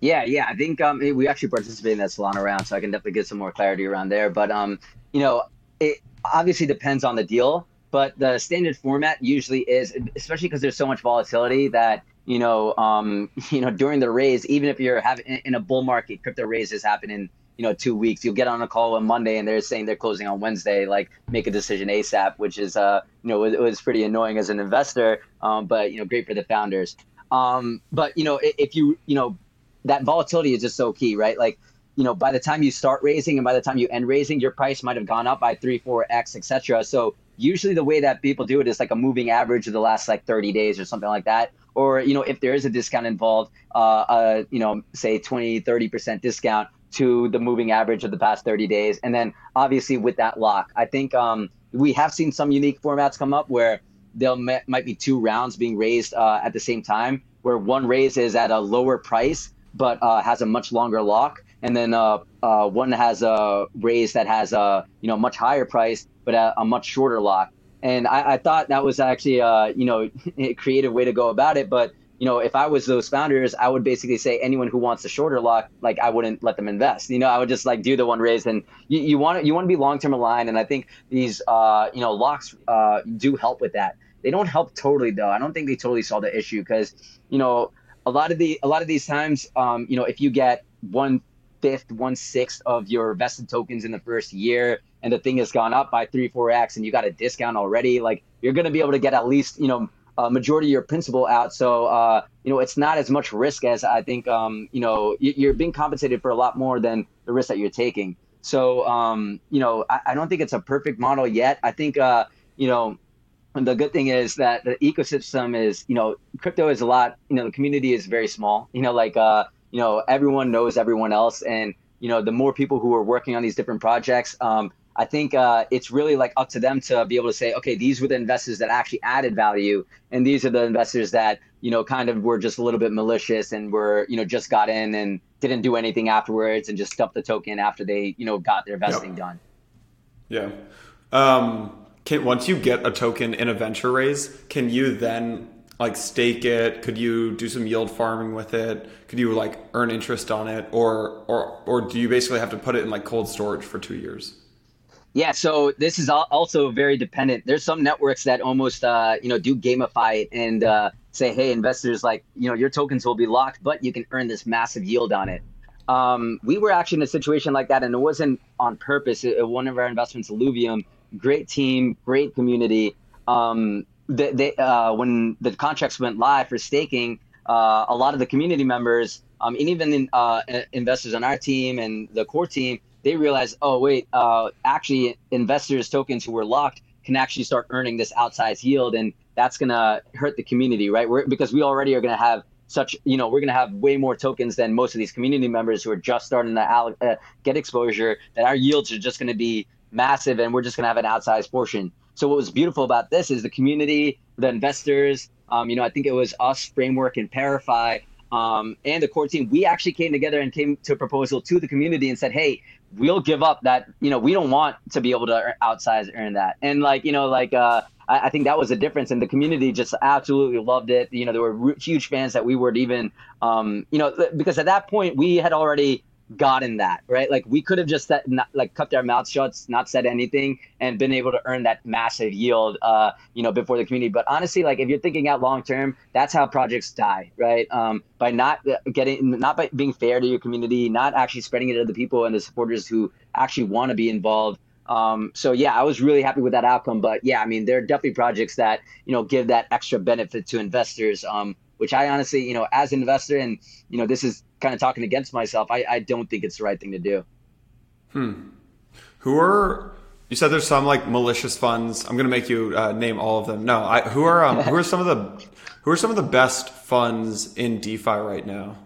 Yeah, yeah. I think um, we actually participated in that Solana round, so I can definitely get some more clarity around there. But um, you know, it obviously depends on the deal. But the standard format usually is, especially because there's so much volatility that you know, um, you know, during the raise, even if you're having in a bull market, crypto raises happen in you know two weeks. You'll get on a call on Monday and they're saying they're closing on Wednesday. Like make a decision ASAP, which is uh, you know, it, was pretty annoying as an investor, um, but you know, great for the founders. Um, but you know, if you you know, that volatility is just so key, right? Like you know, by the time you start raising and by the time you end raising, your price might have gone up by three, four x, etc. So usually the way that people do it is like a moving average of the last like 30 days or something like that or you know if there is a discount involved uh, uh you know say 20 30% discount to the moving average of the past 30 days and then obviously with that lock i think um, we have seen some unique formats come up where there might be two rounds being raised uh, at the same time where one raise is at a lower price but uh, has a much longer lock and then uh, uh, one has a raise that has a you know much higher price but a, a much shorter lock. And I, I, thought that was actually uh, you know a creative way to go about it. But you know if I was those founders, I would basically say anyone who wants a shorter lock, like I wouldn't let them invest. You know I would just like do the one raise, and you, you want to you want to be long term aligned. And I think these uh, you know locks uh, do help with that. They don't help totally though. I don't think they totally solve the issue because you know a lot of the a lot of these times um, you know if you get one fifth, one sixth of your vested tokens in the first year, and the thing has gone up by three, four x, and you got a discount already, like you're to be able to get at least you know a majority of your principal out. So uh, you know it's not as much risk as I think. Um, you know you're being compensated for a lot more than the risk that you're taking. So um, you know I, I, don't think it's a perfect model yet. I think uh, you know the good thing is that the ecosystem is you know crypto is a lot. You know the community is very small. You know like uh, you know everyone knows everyone else and you know the more people who are working on these different projects um, i think uh, it's really like up to them to be able to say okay these were the investors that actually added value and these are the investors that you know kind of were just a little bit malicious and were you know just got in and didn't do anything afterwards and just stuffed the token after they you know got their vesting yep. done yeah um, can once you get a token in a venture raise can you then like stake it? Could you do some yield farming with it? Could you like earn interest on it, or or or do you basically have to put it in like cold storage for two years? Yeah, so this is also very dependent. There's some networks that almost uh, you know do gamify it and uh, say, hey, investors, like you know your tokens will be locked, but you can earn this massive yield on it. Um, we were actually in a situation like that, and it wasn't on purpose. It, one of our investments, Illuvium, great team, great community. Um, they, they uh, when the contracts went live for staking, uh, a lot of the community members, um, and even in, uh, investors on our team and the core team, they realized, oh wait, uh, actually, investors tokens who were locked can actually start earning this outsized yield, and that's gonna hurt the community, right? We're, because we already are gonna have such, you know, we're gonna have way more tokens than most of these community members who are just starting to uh, get exposure. That our yields are just gonna be massive, and we're just gonna have an outsized portion. So what was beautiful about this is the community, the investors. Um, you know, I think it was us, Framework, and ParaFi, um, and the core team. We actually came together and came to a proposal to the community and said, "Hey, we'll give up that. You know, we don't want to be able to outsize earn that." And like, you know, like. Uh, I, think that was a difference, and the community just absolutely loved it. You know, there were huge fans that we weren't even, um, you know, because at that point we had already gotten that right like we could have just said, not, like cut our mouths shut not said anything and been able to earn that massive yield uh you know before the community but honestly like if you're thinking out long term that's how projects die right um by not getting not by being fair to your community not actually spreading it to the people and the supporters who actually want to be involved um, so yeah, I was really happy with that outcome. But yeah, I mean, there are definitely projects that you know give that extra benefit to investors. Um, which I honestly, you know, as an investor, and you know, this is kind of talking against myself. I, I don't think it's the right thing to do. Hmm. Who are you said there's some like malicious funds. I'm gonna make you uh, name all of them. No, I, who are um, who are some of the who are some of the best funds in DeFi right now?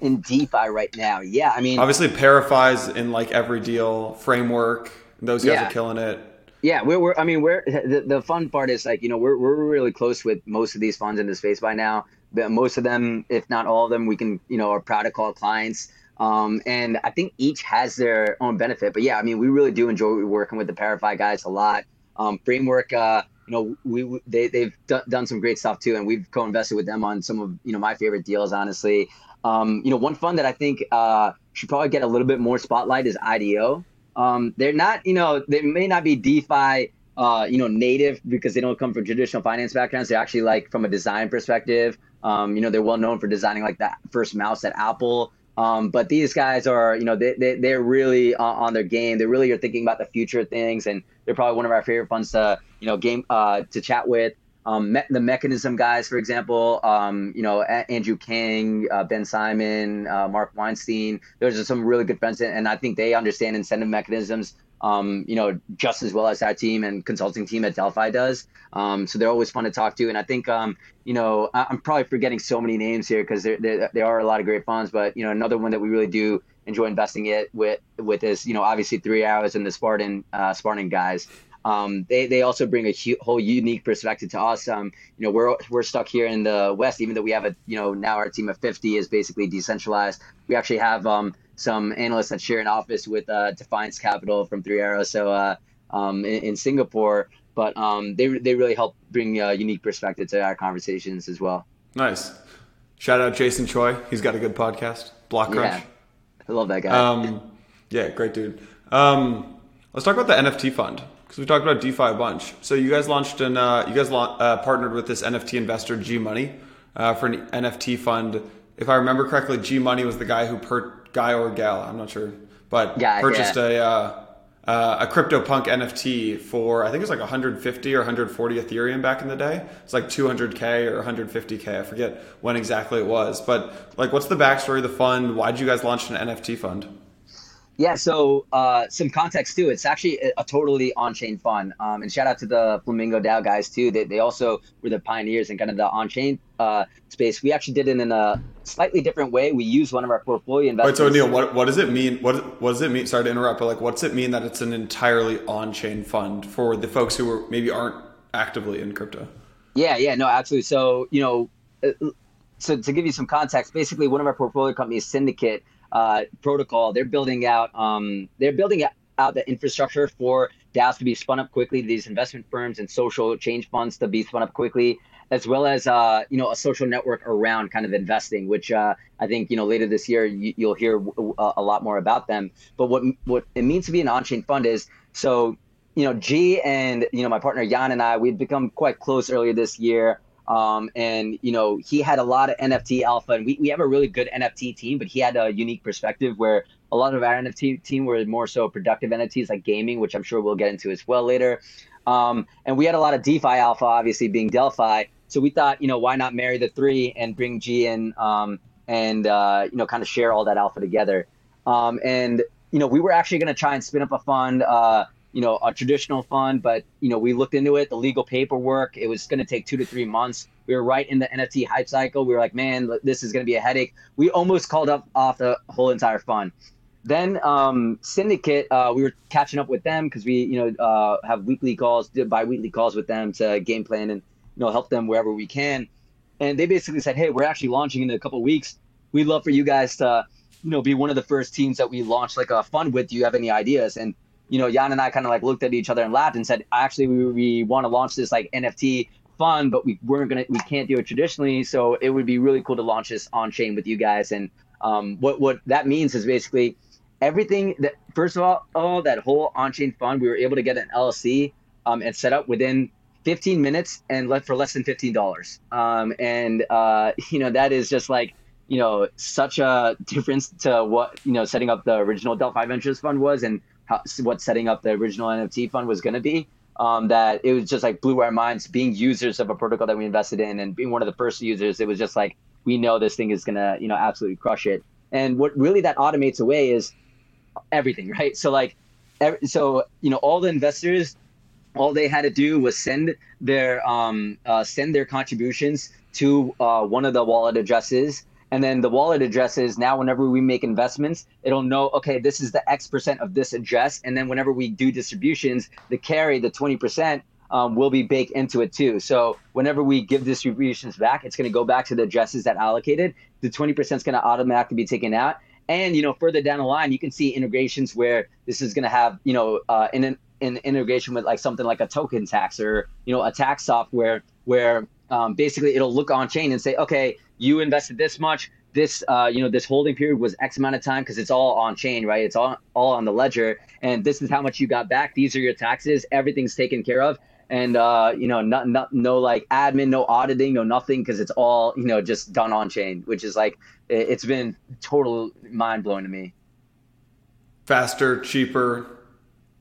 In DeFi right now, yeah. I mean, obviously, ParaFi's in like every deal. Framework, those guys yeah. are killing it. Yeah, we're, we're I mean, we're the, the fun part is like you know we're we're really close with most of these funds in the space by now. But most of them, if not all of them, we can you know are proud to call clients. Um, and I think each has their own benefit. But yeah, I mean, we really do enjoy working with the ParaFi guys a lot. Um, framework, uh, you know, we they they've d- done some great stuff too, and we've co-invested with them on some of you know my favorite deals, honestly. Um, you know, one fund that I think uh, should probably get a little bit more spotlight is IDEO. Um, they're not, you know, they may not be DeFi, uh, you know, native because they don't come from traditional finance backgrounds. They're actually like from a design perspective. Um, you know, they're well known for designing like that first mouse at Apple. Um, but these guys are, you know, they, they, they're really on, on, their game. They really are thinking about the future of things. And they're probably one of our favorite funds to, you know, game, uh, to chat with. Um, me- the mechanism guys, for example, um, you know, a- Andrew Kang, uh, Ben Simon, uh, Marc Weinstein, those are some really good friends. And I think they understand incentive mechanisms um, you know, just as well as our team and consulting team at Delphi does. Um, so they're always fun to talk to. And I think, um, you know, I- am probably forgetting so many names here because there, there, there, are a lot of great funds. But you know, another one that we really do enjoy investing it with with is you know obviously Three Arrows and the Spartan uh, Spartan guys. Um, they, they also bring a hu- whole unique perspective to us. Um, you know, we're, we're stuck here in the West, even though we have a, you know, now our team of 50 is basically decentralized. We actually have, um, some analysts that share an office with uh, Defiance Capital from Three Arrows, so uh, um, in, in, Singapore. But um, they they really help bring a unique perspective to our conversations as well. Nice. Shout out Jason Choi. He's got a good podcast, Block Crunch. Yeah, I love that guy. Um, yeah, great dude. Um, let's talk about the NFT fund because we talked about DeFi a bunch. So you guys launched and uh, you guys la- uh, partnered with this NFT investor G Money uh, for an NFT fund. If I remember correctly, G Money was the guy who per- guy or gal, I'm not sure, but Guy, purchased yeah. a uh, uh, a CryptoPunk NFT for I think it was like 150 or 140 Ethereum back in the day. It's like 200k or 150k. I forget when exactly it was, but like, what's the backstory of the fund? Why did you guys launch an NFT fund? Yeah, so uh, some context too. It's actually a, a totally on-chain fund, um, and shout out to the Flamingo DAO guys too. They, they also were the pioneers in kind of the on-chain uh, space. We actually did it in a slightly different way. We used one of our portfolio investors. Wait, so Anil, what, what does it mean? What what does it mean? Sorry to interrupt, but like, what's it mean that it's an entirely on-chain fund for the folks who are, maybe aren't actively in crypto? Yeah, yeah, no, absolutely. So you know, uh, so to give you some context, basically, one of our portfolio companies, Syndicate uh, protocol. They're building out um, they're building out the infrastructure for DAOs to be spun up quickly, these investment firms and social change funds to be spun up quickly, as well as uh, you know a social network around kind of investing, which uh, I think you know later this year you, will hear a, lot more about them. But what what it means to be an on-chain fund is so you know G and you know my partner Yan and I we'd become quite close earlier this year. Um, and you know, he had a lot of NFT alpha, and we, we have a really good NFT team, but he had a unique perspective where a lot of our NFT team were more so productive NFTs like gaming, which I'm sure we'll get into as well later. Um, and we had a lot of DeFi alpha, obviously being Delphi. So we thought, you know, why not marry the three and bring G in um, and uh, you know, kind of share all that alpha together. Um, and you know, we were actually going to try and spin up a fund. Uh, you know, a traditional fund, but you know, we looked into it, the legal paperwork, it was going to take two to three months. We were right in the NFT hype cycle. We were like, man, this is going to be a headache. We almost called up off the whole entire fund. Then um, Syndicate, uh, we were catching up with them because we, you know, uh, have weekly calls, bi-weekly calls with them to game plan and you know help them wherever we can. And they basically said, hey, we're actually launching in a couple weeks. We'd love for you guys to, you know, be one of the first teams that we launch like a fund with. Do you have any ideas? And you know, Yan and I kind of like looked at each other and laughed and said, actually, we, we want to launch this like NFT fund, but we weren't gonna, we can't do it traditionally. So it would be really cool to launch this on chain with you guys. And um, what what that means is basically everything that first of all, all that whole on chain fund, we were able to get an LLC um, and set up within 15 minutes and let for less than $15. Um, and uh, you know that is just like you know such a difference to what you know setting up the original Delphi Ventures fund was and how, what setting up the original NFT fund was going to be. Um, that it was just like blew our minds being users of a protocol that we invested in and being one of the first users. It was just like we know this thing is gonna you know absolutely crush it. And what really that automates away is everything, right? So like, every, so you know all the investors, all they had to do was send their um, uh, send their contributions to uh, one of the wallet addresses and then the wallet addresses now whenever we make investments it'll know okay this is the x percent of this address. And then whenever we do distributions the carry the 20% um, will be baked into it too. So whenever we give distributions back it's going to go back to the addresses that allocated. The 20% is going to automatically be taken out. And you know, further down the line, you can see integrations where this is going to have you know uh, an, an integration with like something like a token tax or you know a tax software where um, basically it'll look on chain and say, okay, you invested this much. This uh, you know this holding period was X amount of time because it's all on chain, right? It's all all on the ledger, and this is how much you got back. These are your taxes. Everything's taken care of and uh, you know, not, not no like admin, no auditing, no nothing, because it's all you know just done on chain, which is like it's been total mind blowing to me. Faster, cheaper,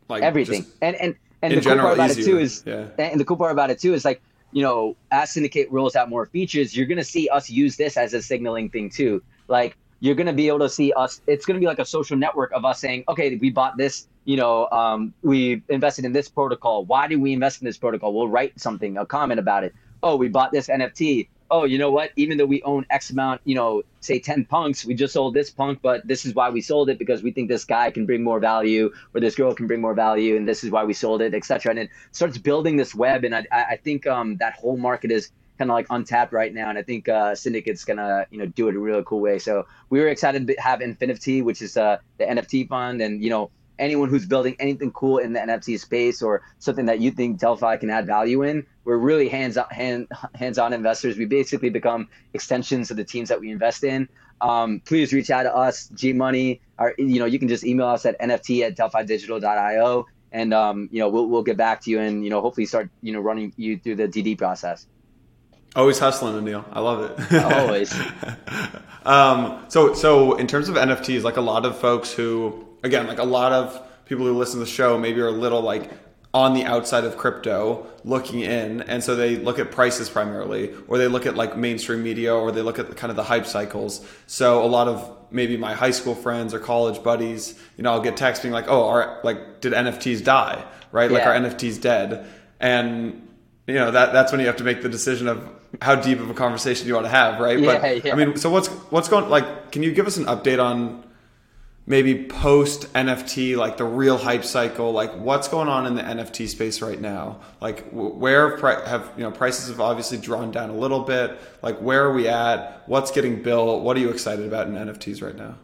like everything, and and and the cool part about easier. it too is, yeah. and the cool part about it too is like you know, as Syndicate rolls out more features, you're gonna see us use this as a signaling thing too. Like you're going to be able to see us. It's going to be like a social network of us saying, okay, we bought this, you know, um, we invested in this protocol. Why did we invest in this protocol? We'll write something, a comment about it. Oh, we bought this NFT. Oh, you know what? Even though we own X amount, you know, say 10 punks, we just sold this punk, but this is why we sold it because we think this guy can bring more value or this girl can bring more value. And this is why we sold it, etc. And it starts building this web. And I, I think um, that whole market is kind of like untapped right now, and I think uh, Syndicate's gonna you know do it a really cool way. So we were excited to have Infinity, which is uh, the NFT fund, and you know anyone who's building anything cool in the NFT space or something that you think Delphi can add value in, we're really hands on hand, hands-on investors. We basically become extensions of the teams that we invest in. Um, please reach out to us, G Money, or you know you can just email us at nft at delphidigital.io, and um, you know we'll we'll get back to you and you know hopefully start you know running you through the DD process. Always hustling, Anil. I love it. Always. um, so, so in terms of NFTs, like a lot of folks who, again, like a lot of people who listen to the show, maybe are a little like on the outside of crypto looking in and so they look at prices primarily or they look at like mainstream media or they look at the kind of the hype cycles so a lot of maybe my high school friends or college buddies you know i'll get texts being like oh are like did nfts die right yeah. like are nfts dead and you know that that's when you have to make the decision of how deep of a conversation you want to have, right? Yeah, but yeah. I mean, so what's what's going like? Can you give us an update on maybe post NFT, like the real hype cycle? Like what's going on in the NFT space right now? Like where have you know prices have obviously drawn down a little bit? Like where are we at? What's getting built? What are you excited about in NFTs right now?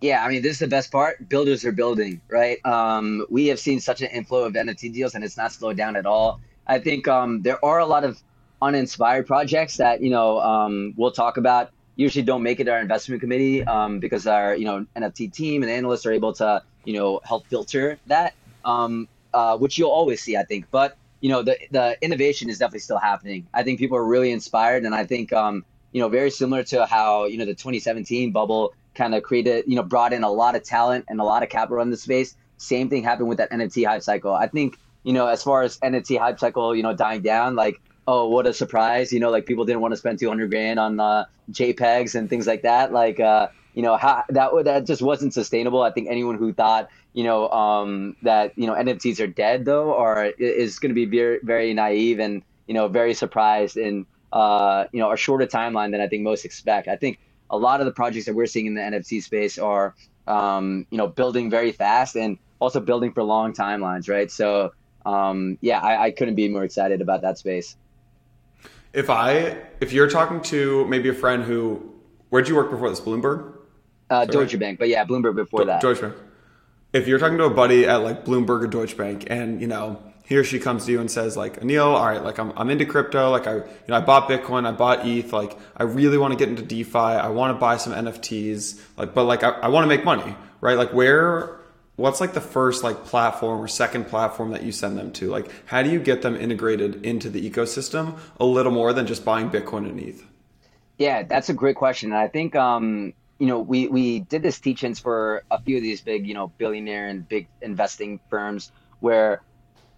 Yeah, I mean, this is the best part. Builders are building, right? Um, we have seen such an inflow of NFT deals, and it's not slowed down at all. I think um, there are a lot of uninspired projects that you know um, we'll talk about usually don't make it to our investment committee um, because our you know NFT team and analysts are able to you know help filter that, um, uh, which you'll always see, I think. But you know the the innovation is definitely still happening. I think people are really inspired, and I think um, you know very similar to how you know the 2017 bubble kind of created you know brought in a lot of talent and a lot of capital in the space. Same thing happened with that NFT hype cycle. I think you know as far as NFT hype cycle you know dying down, like oh, what a surprise! You know, like people didn't want to spend 200 grand on uh, JPEGs and things like that. Like, uh, you know, how, that that just wasn't sustainable. I think anyone who thought, you know, um, that you know NFTs are dead though, or is going to be very very naive and you know very surprised in uh, you know a shorter timeline than I think most expect. I think a lot of the projects that we're seeing in the NFT space are um, you know building very fast and also building for long timelines, right? So um, yeah, I, I couldn't be more excited about that space. If I, if you're talking to maybe a friend who, where'd you work before this? Bloomberg? Uh, Deutsche right? Bank, but yeah, Bloomberg before that. Deutsche Bank. If you're talking to a buddy at like Bloomberg or Deutsche Bank, and you know he or she comes to you and says like Anil, all right, like I'm, I'm into crypto, like I you know I bought Bitcoin, I bought ETH, like I really want to get into DeFi, I want to buy some NFTs, like but like I, I want to make money, right? Like where what's like the first like platform or second platform that you send them to? Like how do you get them integrated into the ecosystem a little more than just buying bitcoin and eth yeah that's a great question. And i think um you know we we did this teachings for a few of these big you know billionaire and big investing firms where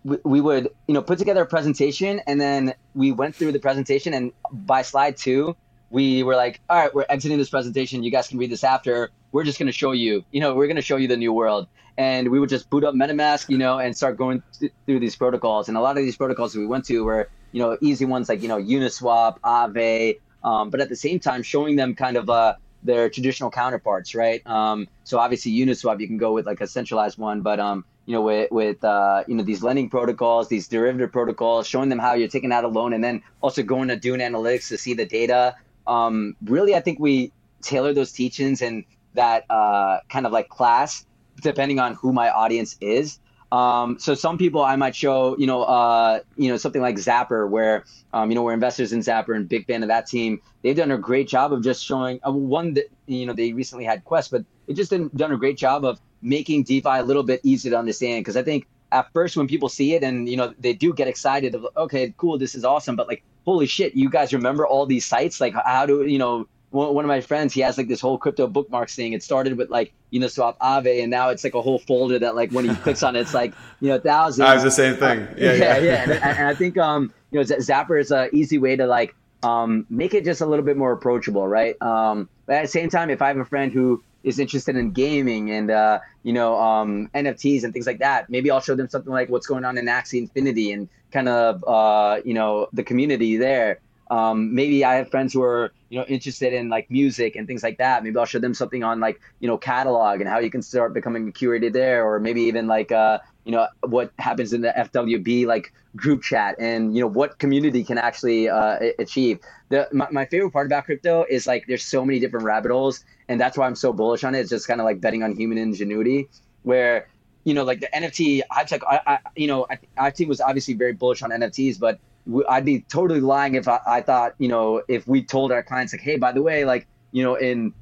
we, we would you know put together a presentation and then we went through the presentation and by slide two we were like all right we're exiting this presentation. You guys can read this after we're just going to show you you know we're going to show you the new world and we would just boot up MetaMask, you know, and start going th- through these protocols. And a lot of these protocols we went to were, you know, easy ones like, you know, Uniswap, Aave, um, but at the same time showing them kind of uh, their traditional counterparts, right? Um, so obviously Uniswap, you can go with like a centralized one, but um, you know, with with uh, you know these lending protocols, these derivative protocols, showing them how you're taking out a loan, and then also going to Dune Analytics to see the data. Um, really, I think we tailor those teachings and that uh, kind of like class depending on who my audience is. Um, so some people I might show, you know, uh, you know, something like Zapper, where, um, you know, we're investors in Zapper and big fan of that team. They've done a great job of just showing uh, one that, you know, they recently had Quest, but they just done, done a great job of making DeFi a little bit easier to understand. Cause I think at first when people see it and, you know, they do get excited of, okay, cool, this is awesome. But like, holy shit, you guys remember all these sites? Like how do, you know, one of my friends, he has like this whole crypto bookmarks thing. It started with like Uniswap Aave, and now it's like a whole folder that like when he clicks on it, it's like you know thousands. I was the same thing. Yeah, yeah, yeah. yeah. And, and, I think um you know Zapper is an easy way to like um make it just a little bit more approachable, right? Um, but at the same time, if I have a friend who is interested in gaming and uh, you know um, NFTs and things like that, maybe I'll show them something like what's going on in Axie Infinity and kind of uh, you know the community there. Um, maybe I have friends who are you know interested in like music and things like that. Maybe I'll show them something on like you know catalog and how you can start becoming a curator there, or maybe even like uh, you know what happens in the FWB like group chat and you know what community can actually uh, achieve. The my, my favorite part about crypto is like there's so many different rabbit holes, and that's why I'm so bullish on it. It's just kind of like betting on human ingenuity, where you know like the NFT hype cycle. I, I you know I, I was obviously very bullish on NFTs, but I'd be totally lying if I, I thought, you know, if we told our clients like, hey, by the way, like, you know, in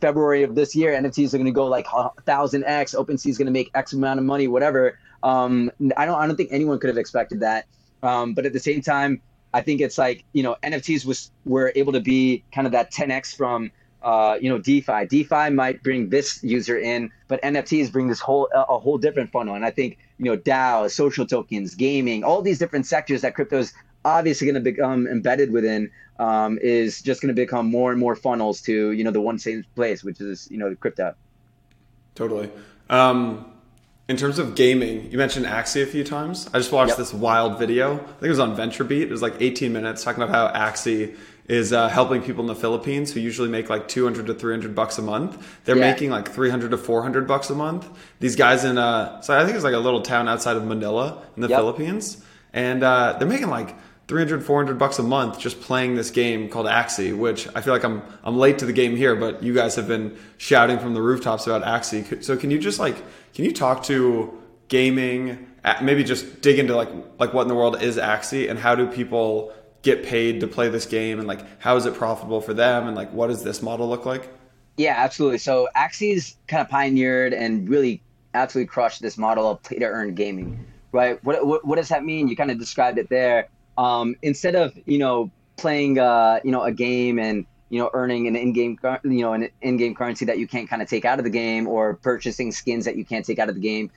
February of this year, NFTs are going to go like thousand X, OpenSea is going to make X amount of money, whatever. Um, I don't, I don't think anyone could have expected that. Um, but at the same time, I think it's like, you know, NFTs was, were able to be kind of that 10X from, uh, you know, DeFi. DeFi might bring this user in, but NFTs bring this whole, a whole different funnel. And I think, you know, DAO, social tokens, gaming, all these different sectors that crypto is obviously going to become embedded within um, is just going to become more and more funnels to you know the one same place, which is you know the crypto. Totally. Um, in terms of gaming, you mentioned Axie a few times. I just watched yep. this wild video. I think it was on VentureBeat. It was like 18 minutes talking about how Axie is uh, helping people in the Philippines who usually make like 200 to 300 bucks a month. They're yeah. making like 300 to 400 bucks a month. These guys in, uh, so I think it's like a little town outside of Manila in the yep. Philippines. And uh, they're making like 300 400 bucks a month just playing this game called Axie which I feel like I'm I'm late to the game here but you guys have been shouting from the rooftops about Axie so can you just like can you talk to gaming maybe just dig into like like what in the world is Axie and how do people get paid to play this game and like how is it profitable for them and like what does this model look like? Yeah absolutely. So Axie's kind of pioneered and really absolutely crushed this model of play to earn gaming right? What, what, what does that mean? You kind of described it there. Um, instead of you know playing uh, you know a game and you know earning an in-game you know an in-game currency that you can't kind of take out of the game or purchasing skins that you can't take out of the game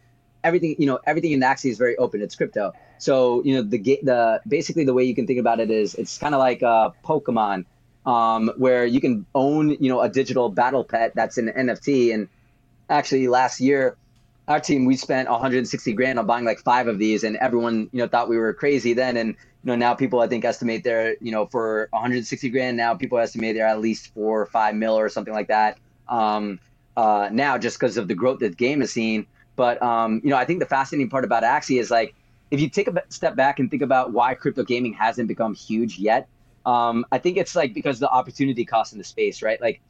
everything you know everything in Axie is very open. It's crypto so you know the the basically the way you can think about it is it's kind of like uh, pokemon um, where you can own you know a digital battle pet that's an nft and actually last year our team we spent 160 grand on buying like five of these and everyone you know thought we were crazy then and you know now people I think estimate they're you know for 160 grand now people estimate they're at least four or five mil or something like that um, uh, now just because of the growth that the game has seen. But um, you know I think the fascinating part about Axie is like if you take a step back and think about why crypto gaming hasn't become huge yet, um, I think it's like because the opportunity cost in the space, right? Like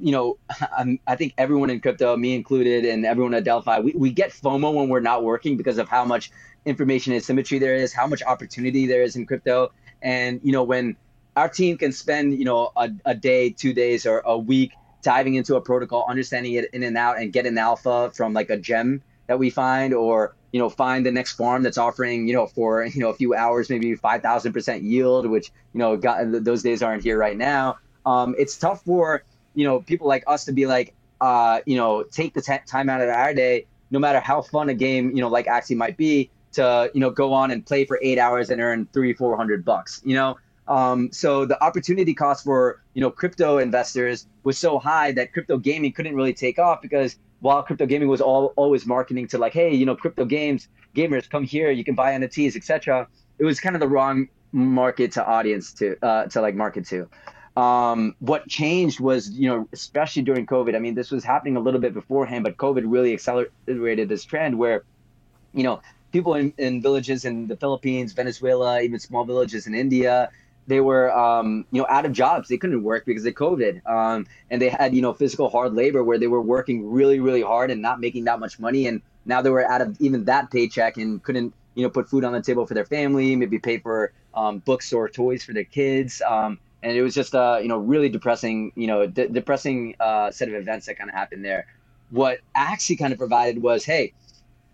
you know, I'm, i think everyone in crypto, me included, and everyone at Delphi, we, we get FOMO when we're not working because of how much information asymmetry there is, how much opportunity there is in crypto. And, you know, when our team can spend, you know, a, a day, two days, or a week diving into a protocol, understanding it in and out, and get an alpha from like a gem that we find, or you know, find the next farm that's offering, you know, for you know a few hours, maybe five thousand percent yield, which you know, got, those days aren't here right now. Um, it's tough for you know people like us to be like, uh, you know, take the t- time out of our day, no matter how fun a game, you know, like Axie might be, to you know go on and play for eight hours and earn three four hundred bucks you know um, so the opportunity cost for you know crypto investors was so high that crypto gaming couldn't really take off because while crypto gaming was all, always marketing to like hey you know crypto games gamers come here you can buy nfts etc it was kind of the wrong market to audience to uh, to like market to. Um, what changed was you know especially during covid i mean this was happening a little bit beforehand but covid really accelerated this trend where you know people in, in villages in the Philippines, Venezuela, even small villages in India, they were um, you know out of jobs. They couldn't work because of COVID, um, and they had you know physical hard labor where they were working really really hard and not making that much money, and now they were out of even that paycheck and couldn't you know put food on the table for their family, maybe pay for um, books or toys for their kids. Um, and it was just a you know really depressing you know de- depressing uh, set of events that kind of happened there. What Axie kind of provided was, hey,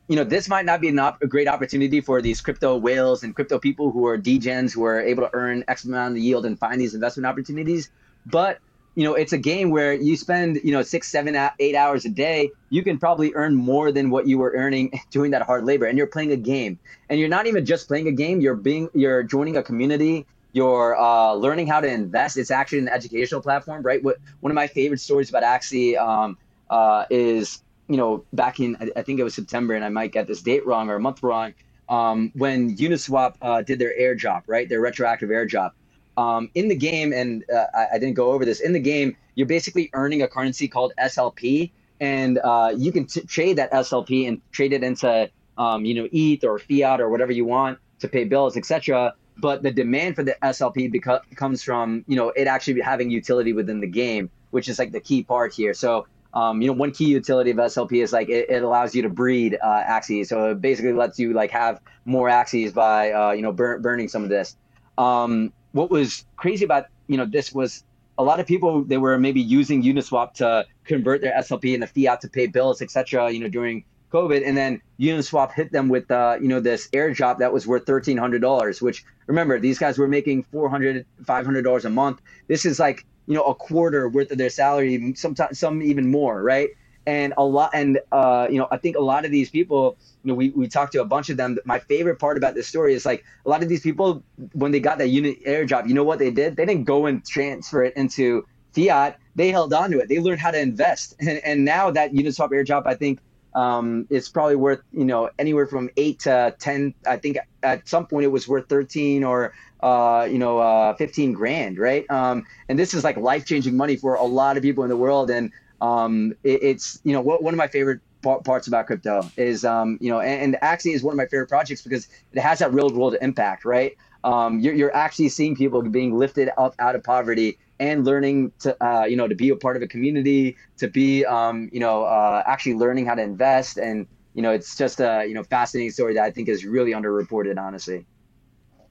you know, this might not be op- a great opportunity for these crypto whales and crypto people who are degens who are able to earn X amount of yield and find these investment opportunities. But you know, it's a game where you spend you know six, seven, eight hours a day. You can probably earn more than what you were earning doing that hard labor, and you're playing a game. And you're not even just playing a game. You're being you're joining a community. You're uh, learning how to invest. It's actually an educational platform, right? What one of my favorite stories about Axie um, uh, is you know, back in I think it was September, and I might get this date wrong or a month wrong, um, when Uniswap uh, did their airdrop, right, their retroactive airdrop. Um, in the game, and uh, I, I, didn't go over this. In the game, you're basically earning a currency called SLP, and uh, you can t- trade that SLP and trade it into, um, you know, ETH or fiat or whatever you want to pay bills, etc. But the demand for the SLP beco- comes from, you know, it actually having utility within the game, which is like the key part here. So um, you know, one key utility of SLP is like it, it allows you to breed uh, Axies. So it basically lets you like have more Axies by uh, you know bur- burning some of this. Um, what was crazy about you know this was a lot of people they were maybe using Uniswap to convert their SLP into fiat to pay bills, etc. You know during COVID, and then Uniswap hit them with uh, you know this airdrop that was worth thirteen hundred dollars. Which remember these guys were making 400 500 dollars a month. This is like you know a quarter worth of their salary sometimes some even more right? And a lot and uh, you know i think a lot of these people you know we, we talked to a bunch of them. My favorite part about this story is like a lot of these people when they got that unit airdrop you know what they did? They didn't go and transfer it into fiat. They held on to it. They learned how to invest. And, and now that uniswap airdrop i think um, it's probably worth you know anywhere from eight to ten i think at some point it was worth 13 or uh, you know, uh, 15 grand, right? Um, and this is like life changing money for a lot of people in the world. And um, it, it's, you know, what, one of my favorite parts about crypto is, um, you know, and, and Axie is one of my favorite projects because it has that real world impact, right? Um, you're, you're actually seeing people being lifted up out of poverty and learning to, uh, you know, to be a part of a community, to be, um, you know, uh, actually learning how to invest. And, you know, it's just a, you know, fascinating story that I think is really underreported, honestly.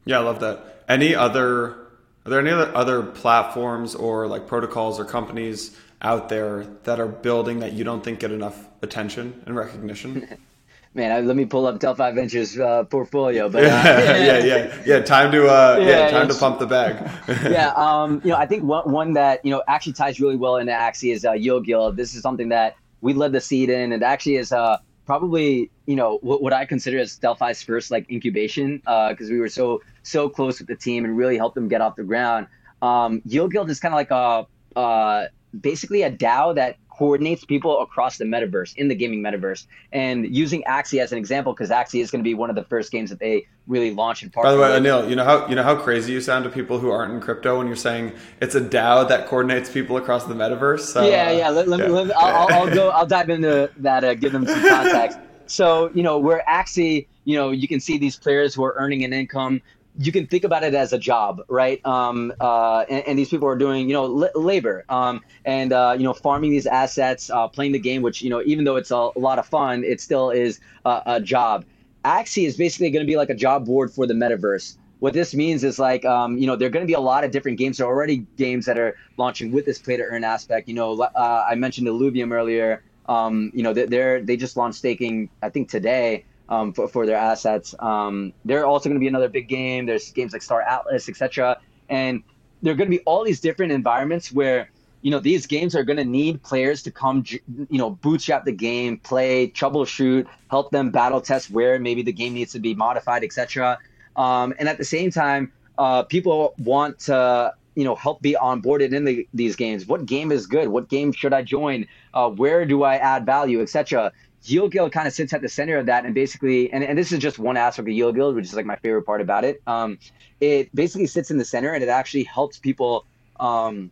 Yeah, I love that. Any other are there any other other platforms or like protocols or companies out there that are building that you don't think get enough attention and recognition? Man, let me pull up Delphi Ventures uh, portfolio. But uh, yeah, yeah, yeah, yeah. Time to uh, yeah, yeah time to pump the bag. yeah, um, you know, I think one, one that you know actually ties really well into Axie is uh, Yield Guild. This is something that we led the seed in, and actually is uh, probably you know what, what I consider as Delphi's first like incubation because uh, we were so so close with the team and really helped them get off the ground. Um, Yield Guild is kind of like a uh, basically a DAO that coordinates people across the metaverse in the gaming metaverse and using Axie as an example because Axie is going to be one of the first games that they really launch and partner. By the way, Anil, you know how you know how crazy you sound to people who aren't in crypto when you're saying it's a DAO that coordinates people across the metaverse. So, yeah, yeah. Let, let yeah. Me, let me, I'll, I'll, go. I'll dive into that. Uh, give them some context. so you know, we're Axie. You know, you can see these players who are earning an income you can think about it as a job, right? Um, uh, and, and, these people are doing, you know, l- labor um, and, uh, you know, farming these assets, uh, playing the game, which, you know, even though it's a, a lot of fun, it still is a, job. Axie is basically going to be like a job board for the metaverse. What this means is like, um, you know, there are going to be a lot of different games. There are already games that are launching with this play to earn aspect. You know, uh, I mentioned Illuvium earlier. Um, you know, they're, they just launched staking, I think today um, for, for their assets. Um, they're also going to be another big game. There's games like Star Atlas, etc. And there are going to be all these different environments where you know these games are going to need players to come you know bootstrap the game play troubleshoot help them battle test where maybe the game needs to be modified etc um, and at the same time uh, people want to you know help be onboarded in the, these games what game is good what game should i join uh, where do i add value etc Yield Guild kind of sits at the center of that, and basically, and, and this is just one aspect of Yield Guild, which is like my favorite part about it. Um, it basically sits in the center, and it actually helps people, um,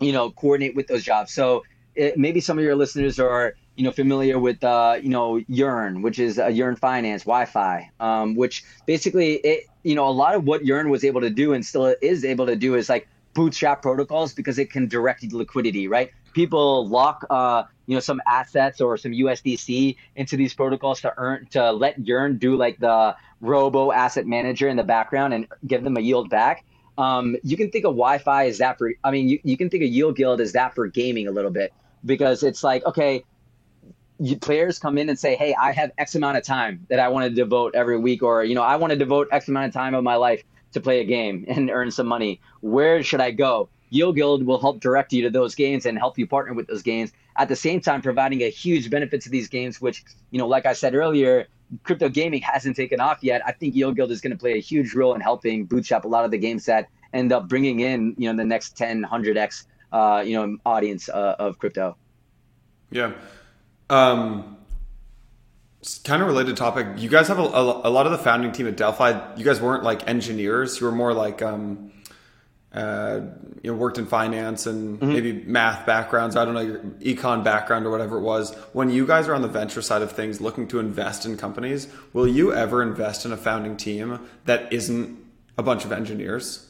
you know, coordinate with those jobs. So it, maybe some of your listeners are, you know, familiar with, uh, you know, Yearn, which is a Yearn Finance YFI, um, which basically it you know, a lot of what Yearn was able to do and still is able to do is like bootstrap protocols because it can direct liquidity, right? People lock, uh, you know, some assets or some USDC into these protocols to earn to let Yearn do like the robo asset manager in the background and give them a yield back. Um, you can think of YFI as that for. I mean, you, you can think of Yield Guild as that for gaming a little bit because it's like okay, you, players come in and say, "Hey, I have X amount of time that I want to devote every week, or you know, I want to devote X amount of time of my life to play a game and earn some money. Where should I go?" Yield Guild will help direct you to those games and help you partner with those games. At the same time, providing a huge benefit to these games, which you know, like I said earlier, crypto gaming hasn't taken off yet. I think Yield Guild is going to play a huge role in helping bootstrap a lot of the games that end up bringing in you know the next 10, 100x uh, you know audience uh, of crypto. Yeah. Um, kind of related topic. You guys have a, a, a, lot of the founding team at Delphi. You guys weren't like engineers. You were more like um, uh, you know worked in finance and mm-hmm. maybe math backgrounds. I don't know your econ background or whatever it was. When you guys are on the venture side of things, looking to invest in companies, will you ever invest in a founding team that isn't a bunch of engineers?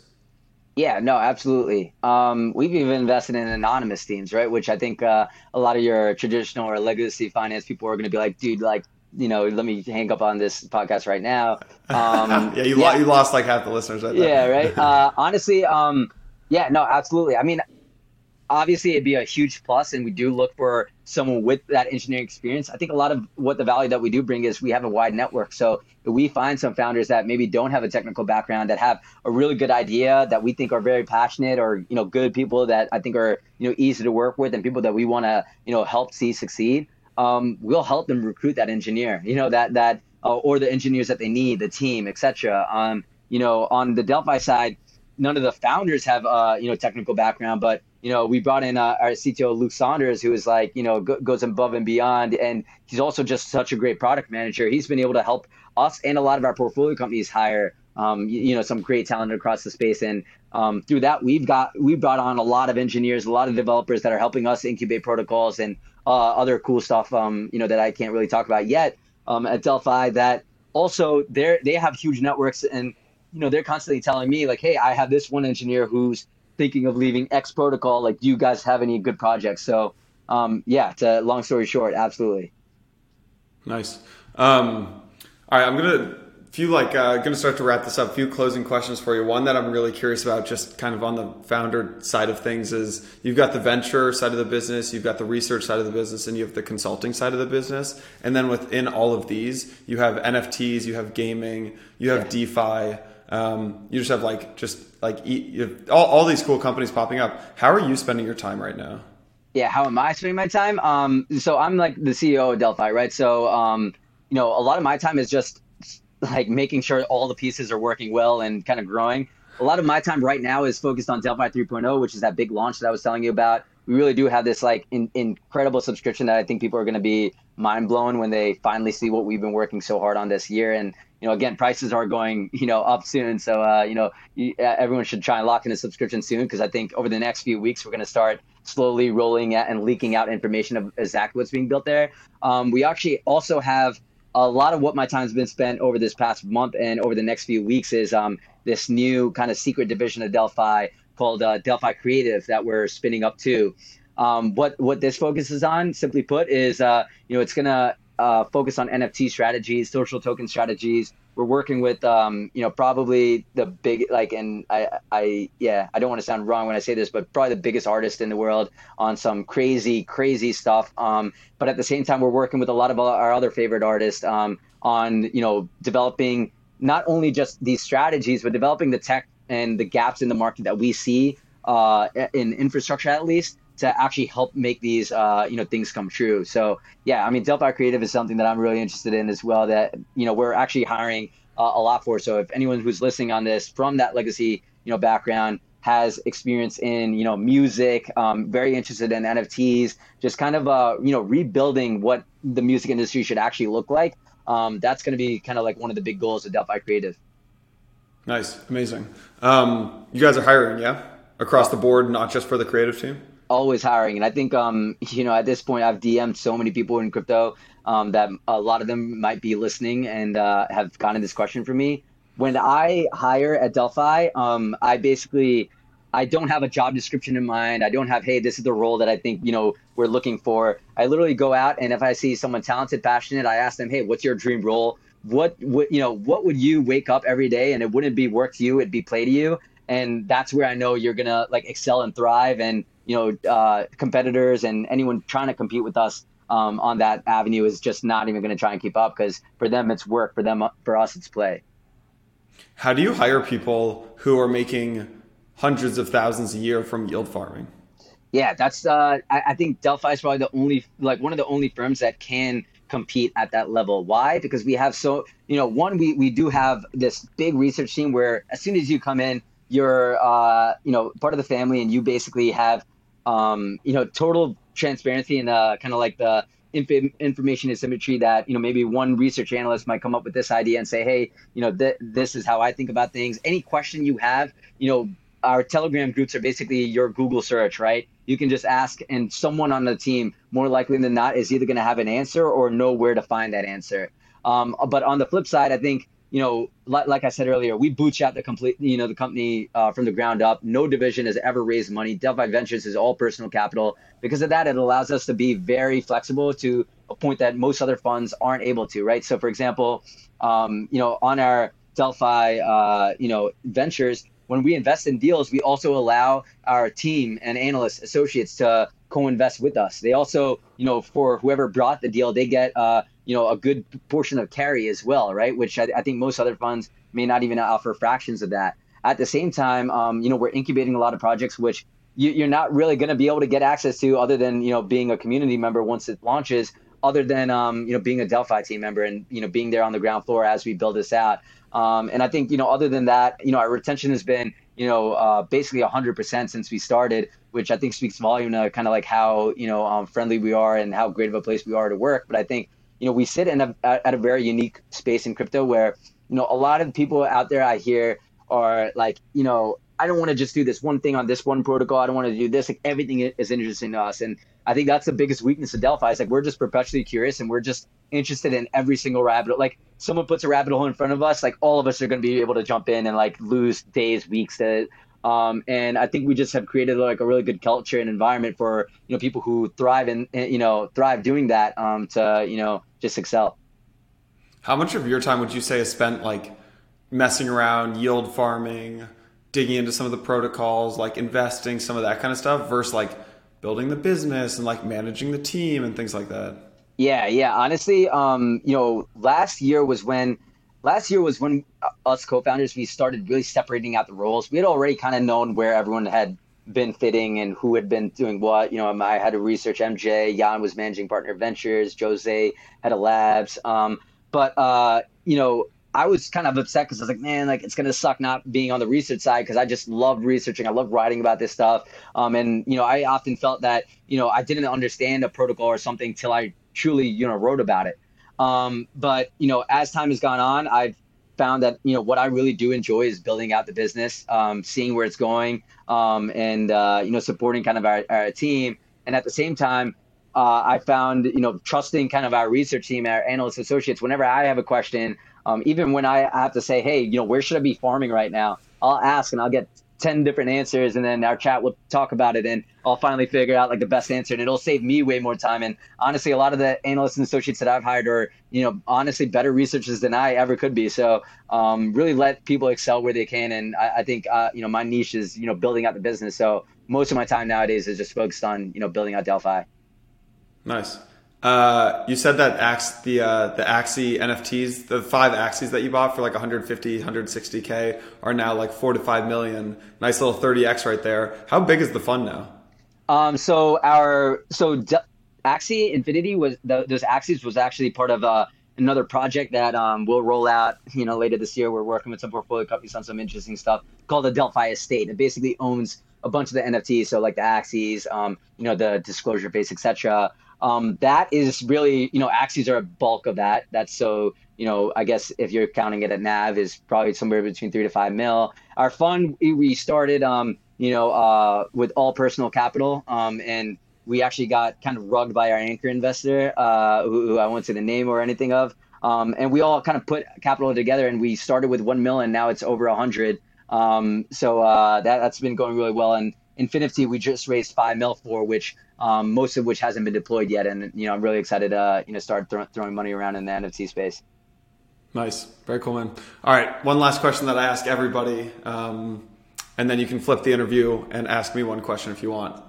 Yeah, no, absolutely. Um, we've even invested in anonymous teams, right? Which I think uh, a lot of your traditional or legacy finance people are going to be like, dude, like, you know, let me hang up on this podcast right now. Um, yeah, you, yeah. Lo- you lost like half the listeners. Yeah, right. Uh, honestly, um, yeah, no, absolutely. I mean, obviously it'd be a huge plus and we do look for someone with that engineering experience i think a lot of what the value that we do bring is we have a wide network so if we find some founders that maybe don't have a technical background that have a really good idea that we think are very passionate or you know good people that i think are you know easy to work with and people that we want to you know help see succeed um, we'll help them recruit that engineer you know that that uh, or the engineers that they need the team etc um, you know on the delphi side none of the founders have uh, you know technical background but you know, we brought in uh, our CTO Luke Saunders, who is like, you know, go, goes above and beyond, and he's also just such a great product manager. He's been able to help us and a lot of our portfolio companies hire, um, you, you, know, some great talent across the space, and um, through that, we've got we brought on a lot of engineers, a lot of developers that are helping us incubate protocols and uh, other cool stuff, um, you know, that I can't really talk about yet um, at Delphi. That also they they have huge networks, and you know, they're constantly telling me like, hey, I have this one engineer who's thinking of leaving X protocol. Like, do you guys have any good projects? So, um, yeah, to long story short, absolutely. Nice. Um, all right, I'm gonna few like uh, gonna start to wrap this up. A few closing questions for you. One that I'm really curious about, just kind of on the founder side of things, is you've got the venture side of the business, you've got the research side of the business, and you have the consulting side of the business. And then within all of these, you have NFTs, you have gaming, you have yeah. DeFi. Um, you just have like just like all, all these cool companies popping up. How are you spending your time right now? Yeah, how am I spending my time? Um, so I'm like the CEO of Delphi, right? So um, you know, a lot of my time is just like making sure all the pieces are working well and kind of growing. A lot of my time right now is focused on Delphi 3.0, which is that big launch that I was telling you about. We really do have this like in, incredible subscription that I think people are going to be mind blown when they finally see what we've been working so hard on this year. And you know, again, prices are going, you know, up soon. So, uh, you know, you, everyone should try and lock in a subscription soon because I think over the next few weeks we're going to start slowly rolling out and leaking out information of exactly what's being built there. Um, we actually also have a lot of what my time's been spent over this past month and over the next few weeks is um, this new kind of secret division of Delphi called uh, Delphi Creative that we're spinning up to. Um, what what this focuses on, simply put, is uh, you know it's gonna uh, focus on NFT strategies, social token strategies. We're working with, um, you know, probably the big, like, and I, I, yeah, I don't want to sound wrong when I say this, but probably the biggest artist in the world on some crazy, crazy stuff. Um, but at the same time, we're working with a lot of our other favorite artists um, on, you know, developing not only just these strategies, but developing the tech and the gaps in the market that we see uh, in infrastructure, at least to actually help make these uh, you know things come true. So yeah, I mean Delphi Creative is something that I'm really interested in as well. That you know we're actually hiring uh, a lot for. So if anyone who's listening on this from that legacy you know background has experience in you know music, um, very interested in NFTs, just kind of uh, you know rebuilding what the music industry should actually look like. Um, that's going to be kind of like one of the big goals of Delphi Creative. Nice, amazing. Um, you guys are hiring, yeah, across the board, not just for the creative team always hiring. And I think, um, you know, at this point, I've DM'd so many people in crypto um, that a lot of them might be listening and uh, have gotten this question from me. when I hire at Delphi, um, I basically I don't have a job description in mind. I don't have, hey, this is the role that I think, you know, we're looking for. I literally go out and if I see someone talented, passionate, I ask them, hey, what's your dream role? What what you know, what would you wake up every day and it wouldn't be work to you, it'd be play to you. And that's where I know you're gonna like excel and thrive and you know, uh, competitors and anyone trying to compete with us um, on that avenue is just not even going to try and keep up because for them it's work, for them for us it's play. How do you hire people who are making hundreds of thousands a year from yield farming. Yeah, that's uh, I, I think Delphi is probably the only like one of the only firms that can compete at that level. Why? Because we have so you know one we we do have this big research team where as soon as you come in, you're uh, you know part of the family and you basically have um, you know total transparency and uh, kind of like the inf- information asymmetry that you know maybe one research analyst might come up with this idea and say hey you know th- this is how i think about things any question you have you know our Telegram groups are basically your Google search, right? You can just ask, and someone on the team, more likely than not, is either going to have an answer or know where to find that answer. Um, but on the flip side, I think you know, like, like I said earlier, we bootstrap the complete, you know, the company uh, from the ground up. No division has ever raised money. Delphi Ventures is all personal capital. Because of that, it allows us to be very flexible to a point that most other funds aren't able to, right? So, for example, um, you know, on our Delphi, uh, you know, ventures, when we invest in deals, we also allow our team and analysts, associates to co-invest with us. They also, you know, for whoever brought the deal, they get, uh, you know, a good portion of carry as well, right? Which I, I think most other funds may not even offer fractions of that. At the same time, um, you know, we're incubating a lot of projects which you, are not really going to be able to get access to other than you know being a community member once it launches other than um, you know being a delphi team member and you know being there on the ground floor as we build this out um, and I think, you know, other than that, you know, our retention has been, you know, uh, basically 100% since we started, which I think speaks volume to kind of like how, you know, um, friendly we are and how great of a place we are to work. But I think, you know, we sit in a, at a very unique space in crypto where, you know, a lot of people out there I hear are like, you know, I don't want to just do this one thing on this one protocol. I don't want to do this. Like everything is interesting to us. And I think that's the biggest weakness of Delphi. Is like we're just perpetually curious and we're just interested in every single rabbit hole. Like someone puts a rabbit hole in front of us, like all of us are going to be able to jump in and like lose days, weeks to um, and I think we just have created like a really good culture and environment for you know people who thrive and you know thrive doing that um, to you know just excel. How much of your time would you say is spent like messing around, yield farming, digging into some of the protocols, like investing, some of that kind of stuff, versus like building the business and like managing the team and things like that? Yeah, yeah. Honestly, um, you know, last year was when last year was when uh, us co-founders we started really separating out the roles. We had already kind of known where everyone had been fitting and who had been doing what. You know, I had to research MJ. Yan was managing partner ventures. Jose had a labs. Um, but uh, you know, I was kind of upset because I was like, man, like it's gonna suck not being on the research side because I just love researching. I love writing about this stuff. Um, and you know, I often felt that you know I didn't understand a protocol or something till I truly you know wrote about it. Um, but you know, as time has gone on, I've found that you know what I really do enjoy is building out the business, um, seeing where it's going, um, and uh, you know supporting kind of our, our team. And at the same time, uh, I found you know trusting kind of our research team, our analyst associates. Whenever I have a question, um, even when I have to say, hey, you know, where should I be farming right now? I'll ask and I'll get 10 different answers and then our chat will talk about it and I'll finally figure out like the best answer and it'll save me way more time. And honestly, a lot of the analysts and associates that I've hired are, you know, honestly better researchers than I ever could be. So um, really let people excel where they can. And I, I think, uh, you know, my niche is, you know, building out the business. So most of my time nowadays is just focused on, you know, building out Delphi. Nice. Uh, you said that Ax, the uh, the Axie NFTs, the five Axies that you bought for like 150, 160k, are now like four to five million. Nice little 30x right there. How big is the fund now? Um, so our so De- Axie Infinity was the, those Axies was actually part of uh, another project that um, we'll roll out. You know, later this year, we're working with some portfolio companies on some interesting stuff called the Delphi Estate. It basically owns a bunch of the NFTs, so like the Axies, um, you know, the disclosure face, etc. Um, that is really, you know, Axies are a bulk of that. That's so, you know, I guess if you're counting it at NAV is probably somewhere between three to five mil. Our fund, we started, um, you know, uh, with all personal capital. Um, and we actually got kind of rugged by our anchor investor, uh, who, who I won't say the name or anything of. Um, and we all kind of put capital together, and we started with one million. Now it's over a hundred. Um, so uh, that that's been going really well. And Infinity, we just raised five mil for, which um, most of which hasn't been deployed yet. And you know, I'm really excited to you know start th- throwing money around in the NFT space. Nice, very cool, man. All right, one last question that I ask everybody, um, and then you can flip the interview and ask me one question if you want.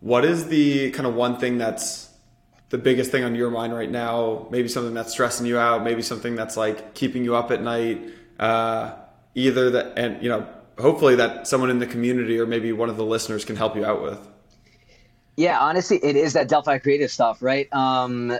What is the kind of one thing that's the biggest thing on your mind right now? Maybe something that's stressing you out, maybe something that's like keeping you up at night. Uh, either that, and you know, hopefully that someone in the community or maybe one of the listeners can help you out with. Yeah, honestly, it is that Delphi creative stuff, right? Um,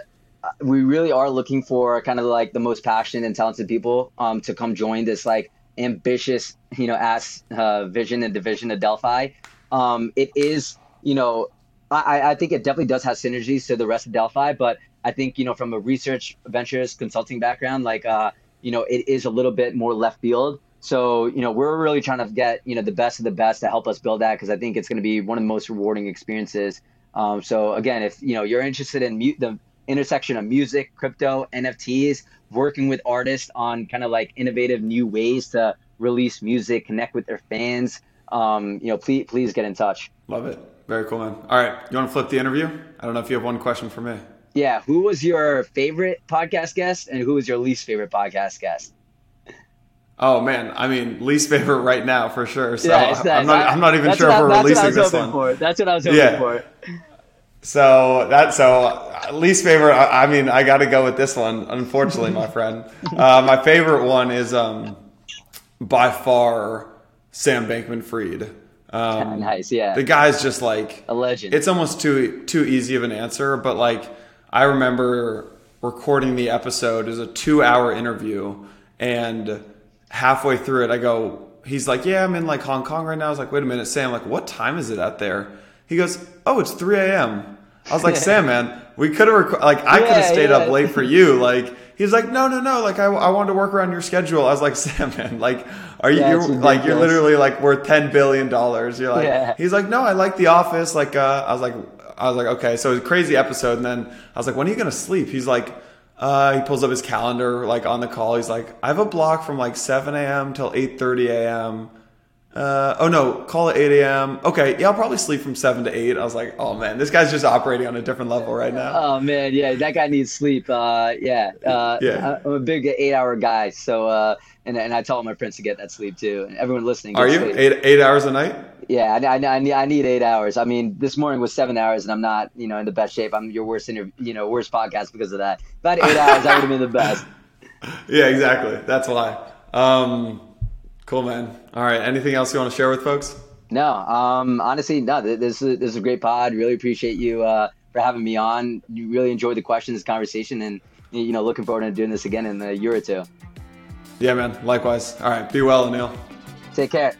we really are looking for kind of like the most passionate and talented people um, to come join this like ambitious, you know, ass uh, vision and division of Delphi. Um, it is, you know, I, I think it definitely does have synergies to the rest of Delphi, but I think you know from a research ventures consulting background, like uh, you know, it is a little bit more left field. So, you know, we're really trying to get, you know, the best of the best to help us build that because I think it's going to be one of the most rewarding experiences. Um, so again, if, you know, you're interested in mu- the intersection of music, crypto, NFTs, working with artists on kind of like innovative new ways to release music, connect with their fans, um, you know, please, please get in touch. Love it. Very cool, man. All right. You want to flip the interview? I don't know if you have one question for me. Yeah. Who was your favorite podcast guest and who was your least favorite podcast guest? Oh man, I mean, least favorite right now for sure. So yeah, I'm, not, I'm not even sure if we're releasing this one. For. That's what I was hoping yeah. for. So that so least favorite. I, I mean, I got to go with this one. Unfortunately, my friend, uh, my favorite one is um, by far Sam Bankman-Fried. Um, nice, yeah. The guy's just like a legend. It's almost too too easy of an answer, but like I remember recording the episode as a two hour interview and halfway through it, I go, he's like, yeah, I'm in like Hong Kong right now. I was like, wait a minute, Sam, like, what time is it out there? He goes, oh, it's 3 a.m. I was like, Sam, man, we could have, rec- like, I could have stayed yeah. up late for you. Like, he's like, no, no, no. Like, I, I wanted to work around your schedule. I was like, Sam, man, like, are you, you're, like, you're literally like worth $10 billion. You're like, yeah. he's like, no, I like the office. Like, uh, I was like, I was like, okay. So it was a crazy episode. And then I was like, when are you going to sleep? He's like, uh, he pulls up his calendar like on the call. He's like, I have a block from like 7 a.m. till 8:30 a.m. Uh, oh no, call at 8 a.m. Okay, yeah, I'll probably sleep from 7 to 8. I was like, oh man, this guy's just operating on a different level right now. Oh man, yeah, that guy needs sleep. Uh, yeah, uh, yeah. I'm a big eight-hour guy, so uh, and and I tell my friends to get that sleep too. And everyone listening, are you sleep. eight eight hours a night? Yeah, I, I, I, need, I need eight hours. I mean, this morning was seven hours, and I'm not, you know, in the best shape. I'm your worst inter- you know, worst podcast because of that. If I had eight hours, I would have been the best. Yeah, exactly. That's why. Um, cool, man. All right. Anything else you want to share with folks? No. Um, honestly, no. This is this is a great pod. Really appreciate you uh, for having me on. You really enjoyed the questions, conversation, and you know, looking forward to doing this again in a year or two. Yeah, man. Likewise. All right. Be well, Anil. Take care.